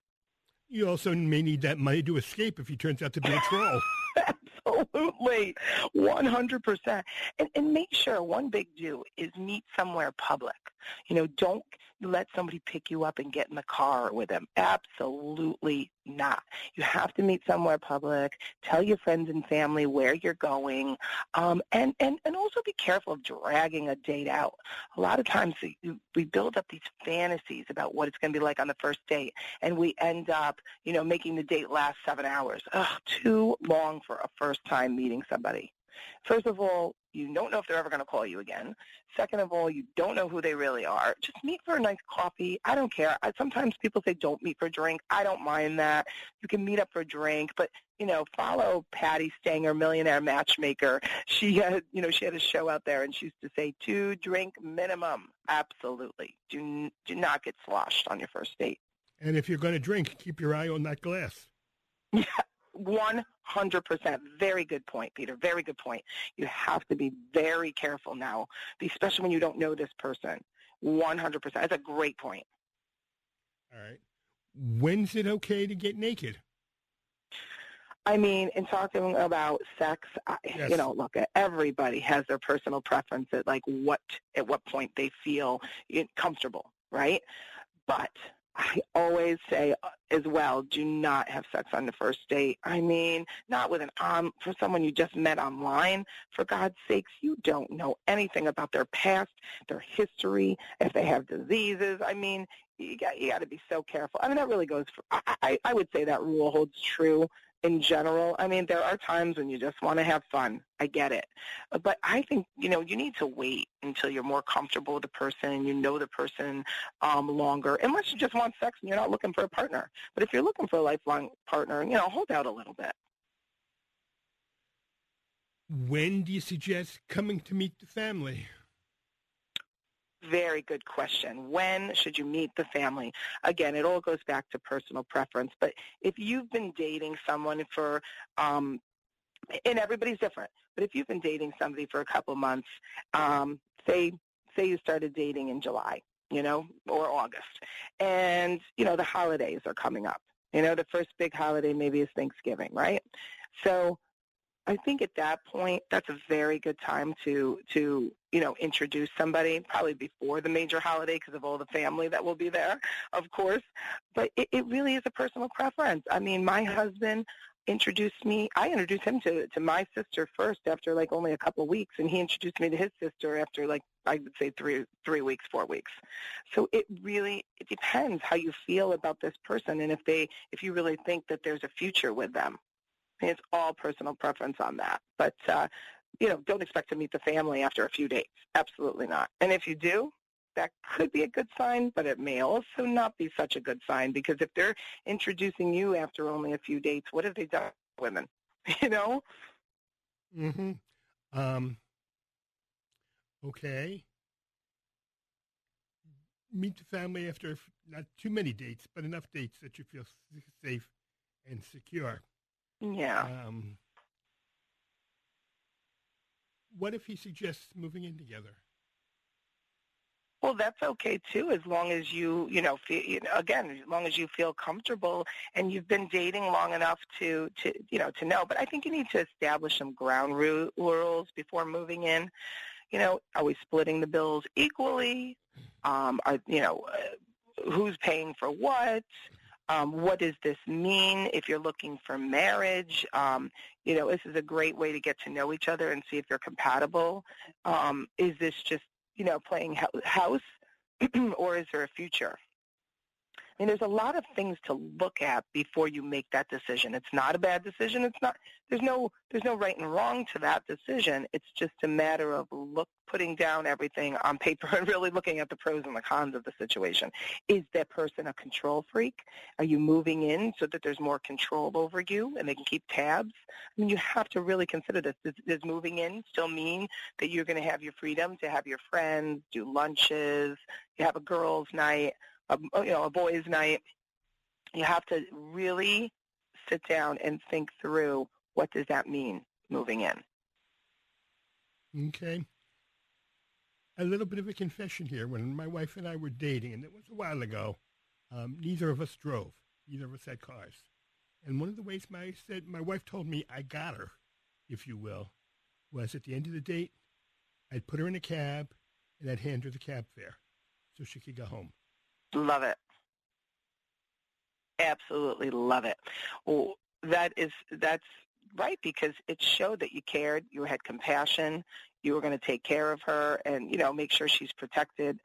You also may need that money to escape if he turns out to be a troll. <laughs> Absolutely, 100%. And, and make sure one big do is meet somewhere public. You know, don't let somebody pick you up and get in the car with them. Absolutely not. You have to meet somewhere public. Tell your friends and family where you're going, um, and and and also be careful of dragging a date out. A lot of times we build up these fantasies about what it's going to be like on the first date, and we end up, you know, making the date last seven hours. Ugh, too long for a first time meeting somebody. First of all, you don't know if they're ever going to call you again. Second of all, you don't know who they really are. Just meet for a nice coffee. I don't care. I, sometimes people say don't meet for a drink. I don't mind that. You can meet up for a drink, but you know, follow Patti Stanger, millionaire matchmaker. She had, you know, she had a show out there, and she used to say two drink minimum. Absolutely, do do not get sloshed on your first date. And if you're going to drink, keep your eye on that glass. Yeah, <laughs> 100%. Very good point, Peter. Very good point. You have to be very careful now, especially when you don't know this person. 100%. That's a great point. All right. When's it okay to get naked? I mean, in talking about sex, yes. you know, look, everybody has their personal preference at like what at what point they feel comfortable, right? But I always say uh, as well, do not have sex on the first date. I mean, not with an um for someone you just met online. For God's sakes, you don't know anything about their past, their history, if they have diseases. I mean, you got you got to be so careful. I mean, that really goes for. I, I I would say that rule holds true in general. I mean, there are times when you just want to have fun. I get it. But I think, you know, you need to wait until you're more comfortable with the person and you know the person um, longer, unless you just want sex and you're not looking for a partner. But if you're looking for a lifelong partner, you know, hold out a little bit. When do you suggest coming to meet the family? Very good question. When should you meet the family? Again, it all goes back to personal preference. But if you've been dating someone for um, and everybody's different. But if you've been dating somebody for a couple months, um, say say you started dating in July, you know, or August, and you know the holidays are coming up. You know, the first big holiday maybe is Thanksgiving, right? So I think at that point, that's a very good time to to you know introduce somebody. Probably before the major holiday because of all the family that will be there, of course. But it, it really is a personal preference. I mean, my husband introduced me. I introduced him to to my sister first after like only a couple of weeks, and he introduced me to his sister after like I would say three three weeks, four weeks. So it really it depends how you feel about this person, and if they if you really think that there's a future with them. It's all personal preference on that. But, uh, you know, don't expect to meet the family after a few dates. Absolutely not. And if you do, that could be a good sign, but it may also not be such a good sign because if they're introducing you after only a few dates, what have they done with women? <laughs> You know? Mm-hmm. Um, okay. Meet the family after not too many dates, but enough dates that you feel safe and secure. Yeah. Um, what if he suggests moving in together? Well, that's okay too, as long as you, you know, feel, you know, again, as long as you feel comfortable and you've been dating long enough to, to, you know, to know. But I think you need to establish some ground rules before moving in. You know, are we splitting the bills equally? Um, are you know, uh, who's paying for what? Um, what does this mean if you're looking for marriage? Um, you know, this is a great way to get to know each other and see if you're compatible. Um, is this just, you know, playing house <clears throat> or is there a future? I mean, there's a lot of things to look at before you make that decision. It's not a bad decision. It's not. There's no. There's no right and wrong to that decision. It's just a matter of look, putting down everything on paper <laughs> and really looking at the pros and the cons of the situation. Is that person a control freak? Are you moving in so that there's more control over you and they can keep tabs? I mean, you have to really consider this. Does, does moving in still mean that you're going to have your freedom to have your friends, do lunches, you have a girls' night? A, you know, a boys' night, you have to really sit down and think through what does that mean moving in. Okay. A little bit of a confession here. When my wife and I were dating, and it was a while ago, um, neither of us drove. Neither of us had cars. And one of the ways my said my wife told me I got her, if you will, was at the end of the date, I'd put her in a cab and I'd hand her the cab fare so she could go home. Love it. Absolutely love it. Well, that is that's right because it showed that you cared, you had compassion, you were going to take care of her, and you know make sure she's protected.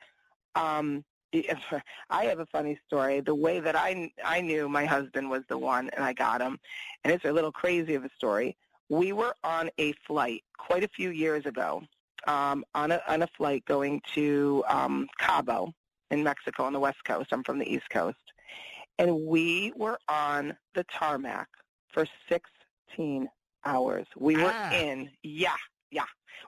Um, <laughs> I have a funny story. The way that I I knew my husband was the one, and I got him, and it's a little crazy of a story. We were on a flight quite a few years ago, um, on a on a flight going to um, Cabo, in Mexico on the West Coast. I'm from the East Coast. And we were on the tarmac for 16 hours. We were ah. in, yeah, yeah.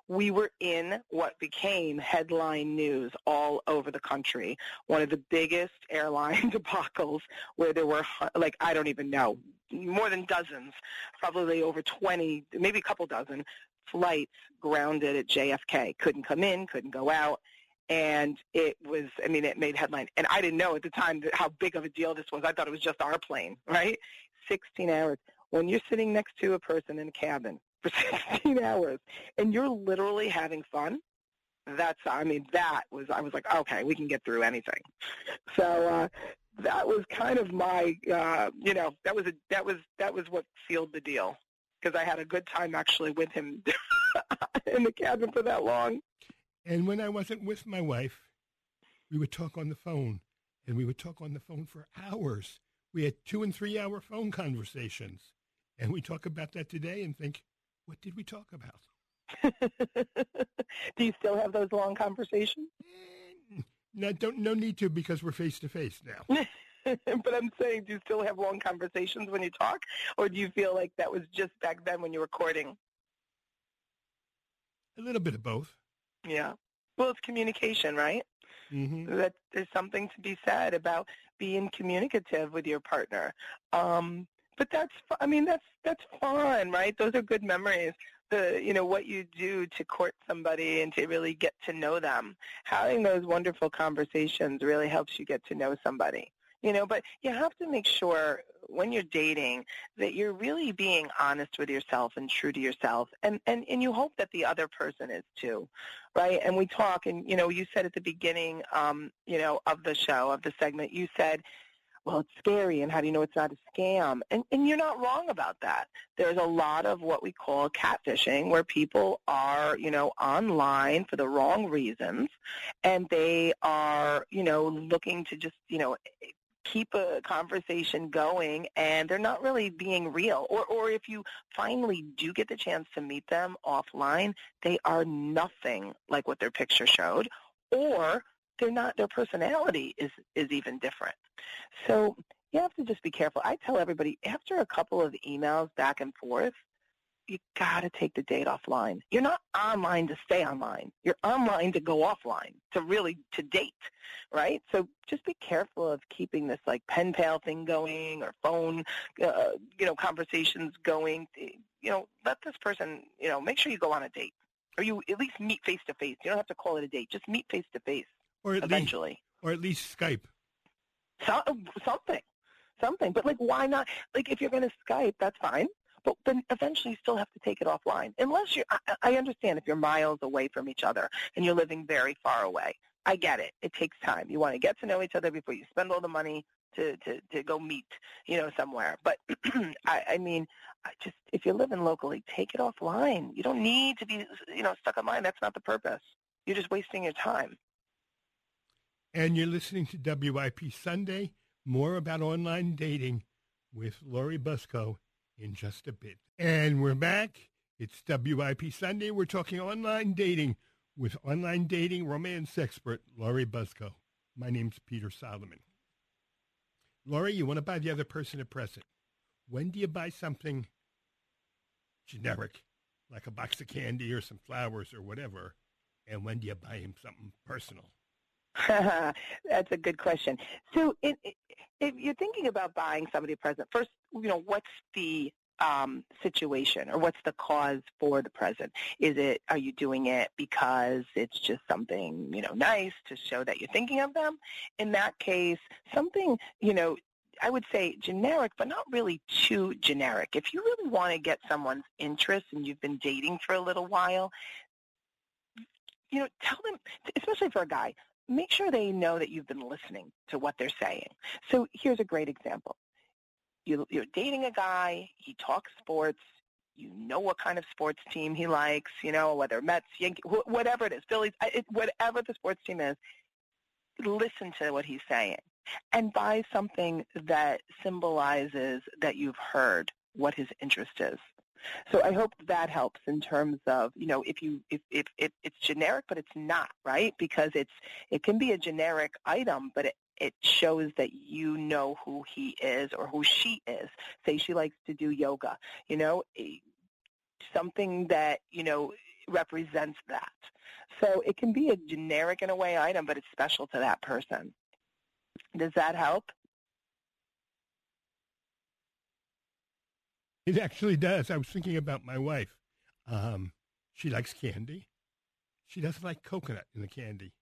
We were in what became headline news all over the country. One of the biggest <laughs> airline <laughs> debacles where there were, like, I don't even know, more than dozens, probably over 20, maybe a couple dozen flights grounded at JFK. Couldn't come in, couldn't go out and it was i mean it made headline and i didn't know at the time how big of a deal this was. I thought it was just our plane <laughs> right? 16 hours. When you're sitting next to a person in a cabin <laughs> for 16 hours and you're literally having fun that's i mean that was i was like okay we can get through anything. <laughs> So uh that was kind of my uh you know that was a that was that was what sealed the deal because i had a good time actually with him in the cabin for that long and when I wasn't with my wife, we would talk on the phone, and we would talk on the phone for hours. We had two and three hour phone conversations. And we talk about that today and think, what did we talk about? <laughs> Do you still have those long conversations? Eh, no, don't, no need to because we're face to face now. <laughs> but I'm saying, do you still have long conversations when you talk? Or do you feel like that was just back then when you were courting? A little bit of both. Yeah. Well, it's communication, right? Mm-hmm. That there's something to be said about being communicative with your partner. Um, but that's I mean that's that's fun, right? Those are good memories. The you know what you do to court somebody and to really get to know them. Having those wonderful conversations really helps you get to know somebody. You know, but you have to make sure when you're dating that you're really being honest with yourself and true to yourself and, and, and you hope that the other person is too right and we talk and you know you said at the beginning um, you know of the show of the segment you said well, it's scary, and how do you know it's not a scam? And, and you're not wrong about that. There's a lot of what we call catfishing, where people are, you know, online for the wrong reasons, and they are, you know, looking to just, you know, keep a conversation going and they're not really being real. Or or if you finally do get the chance to meet them offline they are nothing like what their picture showed or they're not their personality is is even different. So you have to just be careful. I tell everybody after a couple of emails back and forth you got to take the date offline. You're not online to stay online. You're online to go offline, to really to date, right? So just be careful of keeping this like pen pal thing going or phone, uh, you know, conversations going. You know, let this person, you know, make sure you go on a date or you at least meet face to face. You don't have to call it a date. Just meet face to face. Or at eventually. Least, or at least Skype. So, something something. But like, why not? Like, if you're going to Skype, that's fine. But then eventually you still have to take it offline. Unless you're, I, I understand if you're miles away from each other and you're living very far away. I get it. It takes time. You want to get to know each other before you spend all the money to, to, to go meet, you know, somewhere. But <clears throat> I, I mean, I just if you're living locally, take it offline. You don't need to be, you know, stuck online. That's not the purpose. You're just wasting your time. And you're listening to WIP Sunday. More about online dating with Lori Bizzoco in just a bit. And we're back. It's WIP Sunday. We're talking online dating with online dating romance expert Lori Bizzoco. My name's Peter Solomon. Laurie, you want to buy the other person a present. When do you buy something generic, like a box of candy or some flowers or whatever? And when do you buy him something personal? That's a good question. So it, it, if you're thinking about buying somebody a present, first, you know, what's the um, situation or what's the cause for the present? Is it, are you doing it because it's just something, you know, nice to show that you're thinking of them? In that case, something, you know, I would say generic, but not really too generic. If you really want to get someone's interest and you've been dating for a little while, you know, tell them, especially for a guy, make sure they know that you've been listening to what they're saying. So here's a great example. You, you're dating a guy, he talks sports, you know what kind of sports team he likes, you know, whether Mets, Yankees, whatever it is, Phillies, it, whatever the sports team is, listen to what he's saying and buy something that symbolizes that you've heard what his interest is. So I hope that helps in terms of, you know, if you if, if, if it's generic but it's not, right? Because it's it can be a generic item, but it it shows that you know who he is or who she is. Say she likes to do yoga, you know, eh, something that, you know, represents that. So it can be a generic in a way item, but it's special to that person. Does that help? It actually does. I was thinking about my wife. Um, she likes candy. She doesn't like coconut in the candy.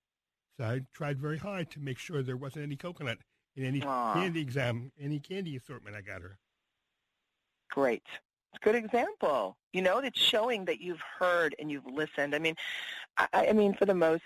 So I tried very hard to make sure there wasn't any coconut in any Aww. candy exam, any candy assortment I got her. Great. Good example. You know, it's showing that you've heard and you've listened. I mean, I, I mean, for the most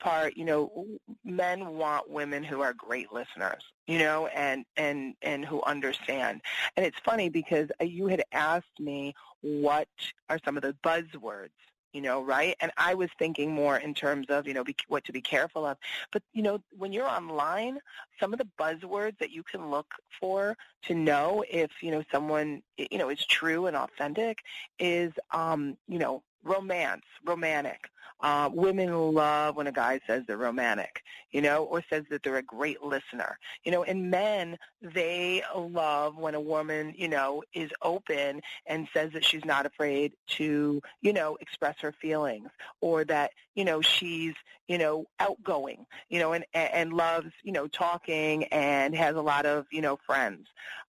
part, you know, men want women who are great listeners, you know, and and and who understand. And it's funny because uh, you had asked me what are some of the buzzwords you know, right? And I was thinking more in terms of, you know, be, what to be careful of. But, you know, when you're online, some of the buzzwords that you can look for to know if, you know, someone, you know, is true and authentic is, um, you know, romance, romantic. Uh, women love when a guy says they're romantic, you know, or says that they're a great listener, you know, and men, they love when a woman, you know, is open and says that she's not afraid to, you know, express her feelings or that, you know, she's, you know, outgoing, you know, and, and loves, you know, talking and has a lot of, you know, friends.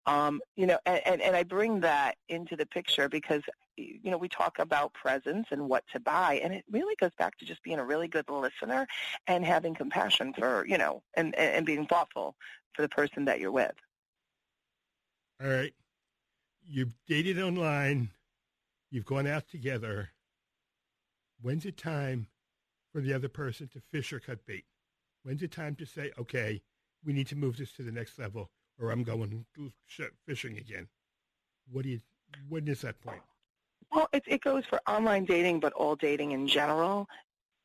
Um, you know, and, and, and I bring that into the picture because you know, we talk about presence and what to buy, and it really goes back to just being a really good listener and having compassion for, you know, and, and being thoughtful for the person that you're with. All right. You've dated online. You've gone out together. When's it time for the other person to fish or cut bait? When's it time to say, okay, we need to move this to the next level, or I'm going fishing again? What do you? When is that point? Well, it, it goes for online dating, but all dating in general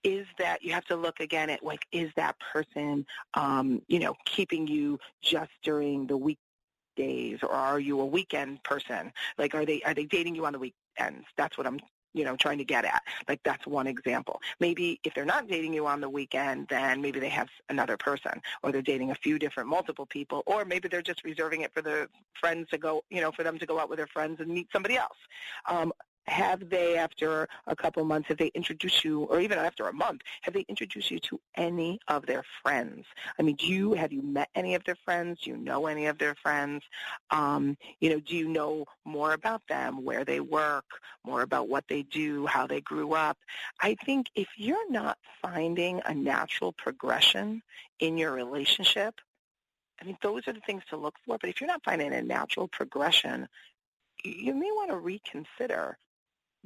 is that you have to look again at like is that person um, you know keeping you just during the weekdays or are you a weekend person? Like are they are they dating you on the weekends? That's what i'm you know trying to get at. Like that's one example. Maybe if they're not dating you on the weekend then maybe they have another person or they're dating a few different multiple people or maybe they're just reserving it for the friends to go you know for them to go out with their friends and meet somebody else. Um, have they, after a couple months, have they introduced you, or even after a month, have they introduced you to any of their friends? I mean, do you have you met any of their friends? Do you know any of their friends? Um, you know, do you know more about them, where they work, more about what they do, how they grew up? I think if you're not finding a natural progression in your relationship, I mean, those are the things to look for. But if you're not finding a natural progression, you may want to reconsider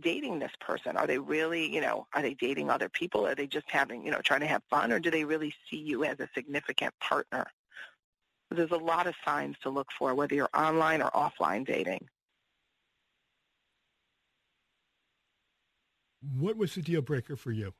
dating this person? Are they really, you know, are they dating mm-hmm. other people? Are they just having, you know, trying to have fun? Or do they really see you as a significant partner? There's a lot of signs to look for, whether you're online or offline dating. What was the deal breaker for you?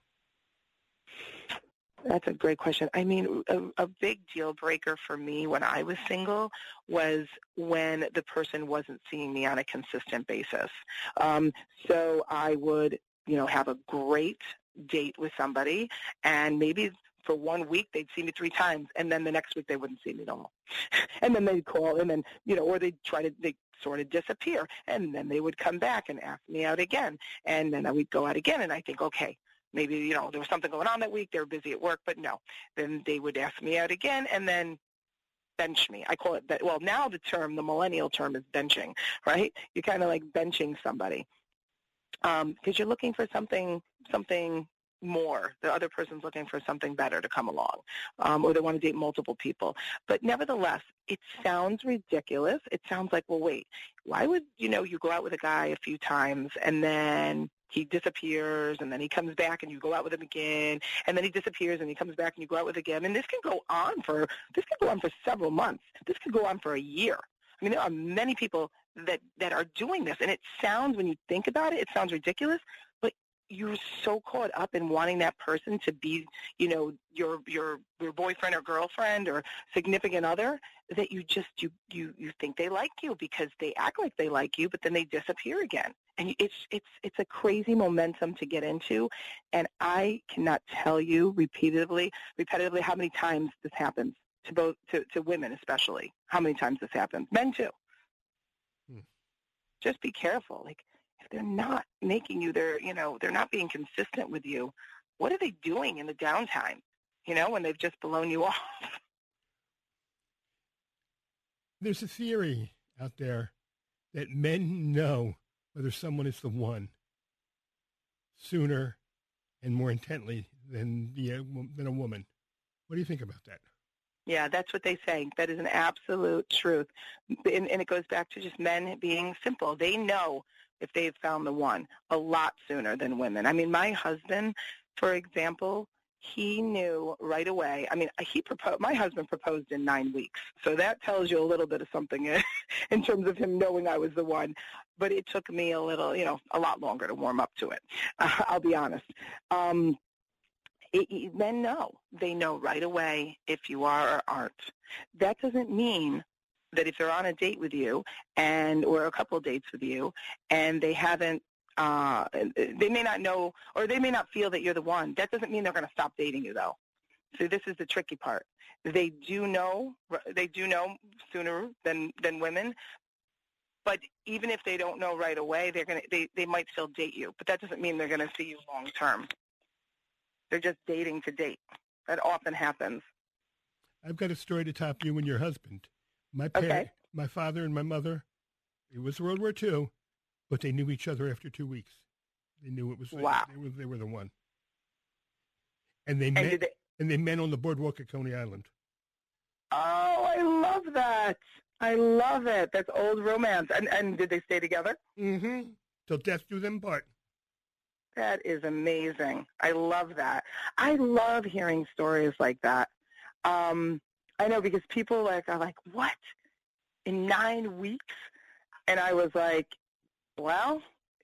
That's a great question. I mean, a, a, big deal breaker for me when I was single was when the person wasn't seeing me on a consistent basis. Um, so I would, you know, have a great date with somebody, and maybe for one week they'd see me three times, and then the next week they wouldn't see me at all. <laughs> and then they'd call, and then you know, or they'd try to they sort of disappear, and then they would come back and ask me out again, and then we'd go out again, and I think, okay, maybe you know there was something going on that week they were busy at work but no then they would ask me out again and then bench me i call it that well now the term the millennial term is benching right you're kind of like benching somebody because um, you're looking for something something more. The other person's looking for something better to come along, um, or they want to date multiple people. But nevertheless, it sounds ridiculous. It sounds like, well, wait, why would you know you go out with a guy a few times and then he disappears and then he comes back and you go out with him again and then he disappears and he comes back and you go out with him again. And this can go on for this can go on for several months. This could go on for a year. I mean there are many people that that are doing this and it sounds when you think about it it sounds ridiculous but you're so caught up in wanting that person to be, you know, your your your boyfriend or girlfriend or significant other that you just you you you think they like you because they act like they like you, but then they disappear again. And it's it's it's a crazy momentum to get into, and I cannot tell you repeatedly repetitively how many times this happens to both to, to women especially. How many times this happens, men too. Hmm. Just be careful, like if they're not making you, they're, you know, they're not being consistent with you, what are they doing in the downtime, you know, when they've just blown you <laughs> off? There's a theory out there that men know whether someone is the one sooner and more intently than the uh, than a woman. What do you think about that? Yeah, that's what they say. That is an absolute truth. And, and, it goes back to just men being simple. They know if they've found the one a lot sooner than women. I mean, my husband, for example, he knew right away. I mean, he proposed. My husband proposed in nine weeks, so that tells you a little bit of something in <laughs> in terms of him knowing I was the one. But it took me a little, you know, a lot longer to warm up to it. Uh, <laughs> I'll be honest. Um, it, men know. They know right away if you are or aren't. That doesn't mean that if they're on a date with you and or a couple of dates with you and they haven't uh, they may not know, or they may not feel that you're the one. That doesn't mean they're going to stop dating you, though. So this is the tricky part. They do know, they do know sooner than than women, but even if they don't know right away, they're gonna they they might still date you. But that doesn't mean they're going to see you long term. They're just dating to date. That often happens. I've got a story to top you and your husband. My parent, okay. my father and my mother, it was World War II, but they knew each other after two weeks. They knew it was wow. they, were they were the one. And they and met they, and they met on the boardwalk at Coney Island. Oh, I love that. I love it. That's old romance. And and did they stay together? Mm-hmm. Till death do them part. That is amazing. I love that. I love hearing stories like that. Um, I know because people like are like, what? In nine weeks? And I was like, well,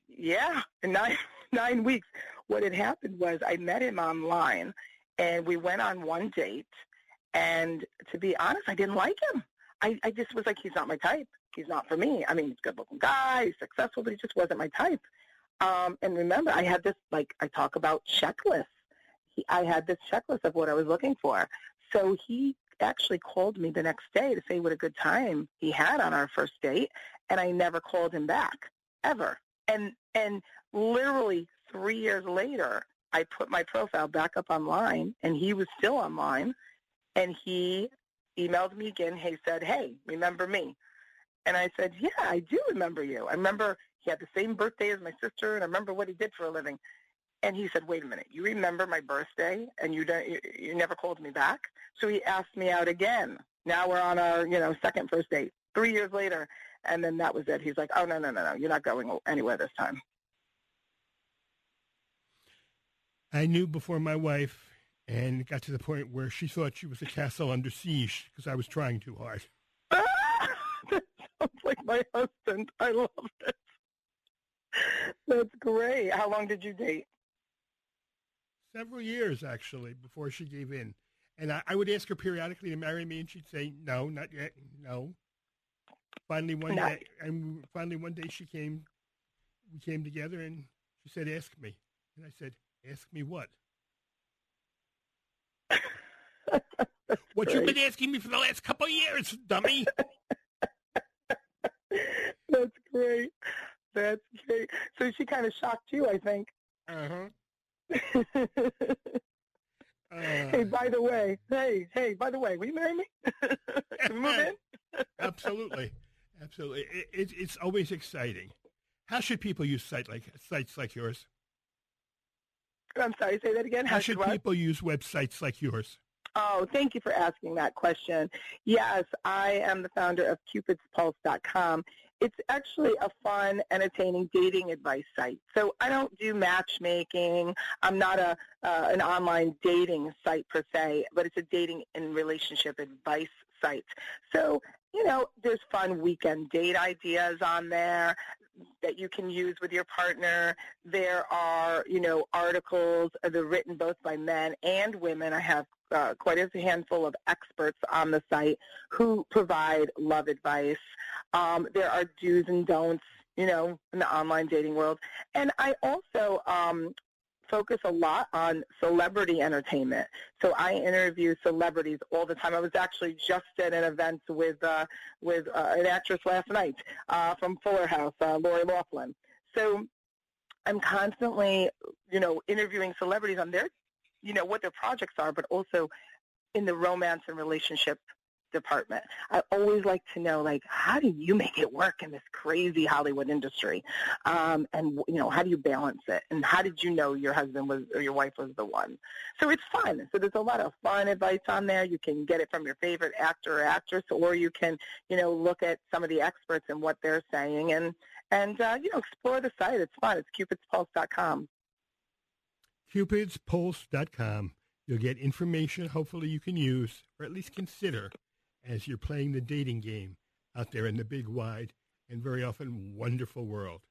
yeah, <laughs> nine nine weeks. What had happened was I met him online, and we went on one date. And to be honest, I didn't like him. I, I just was like, he's not my type. He's not for me. I mean, he's a good-looking guy, he's successful, but he just wasn't my type. Um, and remember, I had this, like, I talk about checklists. He, I had this checklist of what I was looking for. So he actually called me the next day to say what a good time he had on our first date, and I never called him back ever. And and literally three years later, I put my profile back up online, and he was still online, and he emailed me again. He said, "Hey, remember me?" And I said, "Yeah, I do remember you. I remember he had the same birthday as my sister, and I remember what he did for a living." And he said, "Wait a minute, you remember my birthday, and you don't, you, you never called me back?" So he asked me out again. Now we're on our, you know, second first date. Three years later, and then that was it. He's like, "Oh no, no, no, no, you're not going anywhere this time." I knew before my wife, and it got to the point where she thought she was a castle under siege because I was trying too hard. <laughs> that sounds like my husband. I love it. That's great. How long did you date? Several years, actually, before she gave in. And I, I would ask her periodically to marry me, and she'd say, "No, not yet. No." Finally, one day, and finally one day she came. We came together, and she said, "Ask me." And I said, "Ask me what?" <laughs> what you've been asking me for the last couple of years, dummy. <laughs> That's great. That's great. So she kind of shocked you, I think. Uh-huh. uh, <laughs> hey, by the way, hey, hey, by the way, will you marry me? Move in? Absolutely. Absolutely. It, it, it's always exciting. How should people use site like sites like yours? I'm sorry, say that again. How, How should, should people use websites like yours? Oh, thank you for asking that question. Yes, I am the founder of cupidspulse.com. It's actually a fun, entertaining dating advice site. So I don't do matchmaking. I'm not a uh, an online dating site per se, but it's a dating and relationship advice site. So you know, there's fun weekend date ideas on there that you can use with your partner. There are, you know, articles that are written both by men and women. I have uh, quite a handful of experts on the site who provide love advice. Um, there are do's and don'ts, you know, in the online dating world. And I also um, focus a lot on celebrity entertainment. So I interview celebrities all the time. I was actually just at an event with uh, with uh, an actress last night uh, from Fuller House, uh, Lori Loughlin. So I'm constantly, you know, interviewing celebrities on their, you know, what their projects are, but also in the romance and relationship department. I always like to know, like, how do you make it work in this crazy Hollywood industry? Um, and, you know, how do you balance it? And how did you know your husband was or your wife was the one? So it's fun. So there's a lot of fun advice on there. You can get it from your favorite actor or actress, or you can, you know, look at some of the experts and what they're saying and, and uh, you know, explore the site. It's fun. It's cupidspulse.com. Cupidspulse.com. You'll get information hopefully you can use or at least consider as you're playing the dating game out there in the big, wide, and very often wonderful world.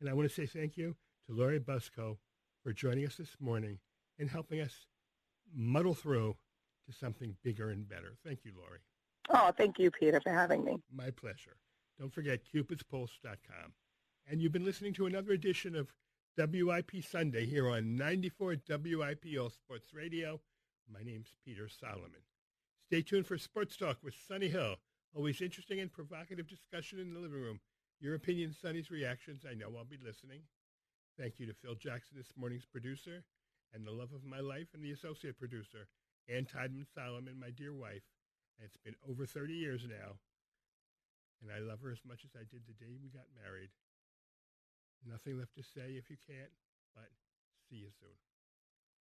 And I want to say thank you to Lori Bizzoco for joining us this morning and helping us muddle through to something bigger and better. Thank you, Lori. Oh, thank you, Peter, for having me. My pleasure. Don't forget cupidspulse.com. And you've been listening to another edition of WIP Sunday here on 94 WIP All Sports Radio. My name's Peter Solomon. Stay tuned for Sports Talk with Sonny Hill. Always interesting and provocative discussion in the living room. Your opinions, Sonny's reactions. I know I'll be listening. Thank you to Phil Jackson, this morning's producer, and the love of my life, and the associate producer, Ann Tideman Solomon, my dear wife. And it's been over 30 years now. And I love her as much as I did the day we got married. Nothing left to say if you can't, but see you soon.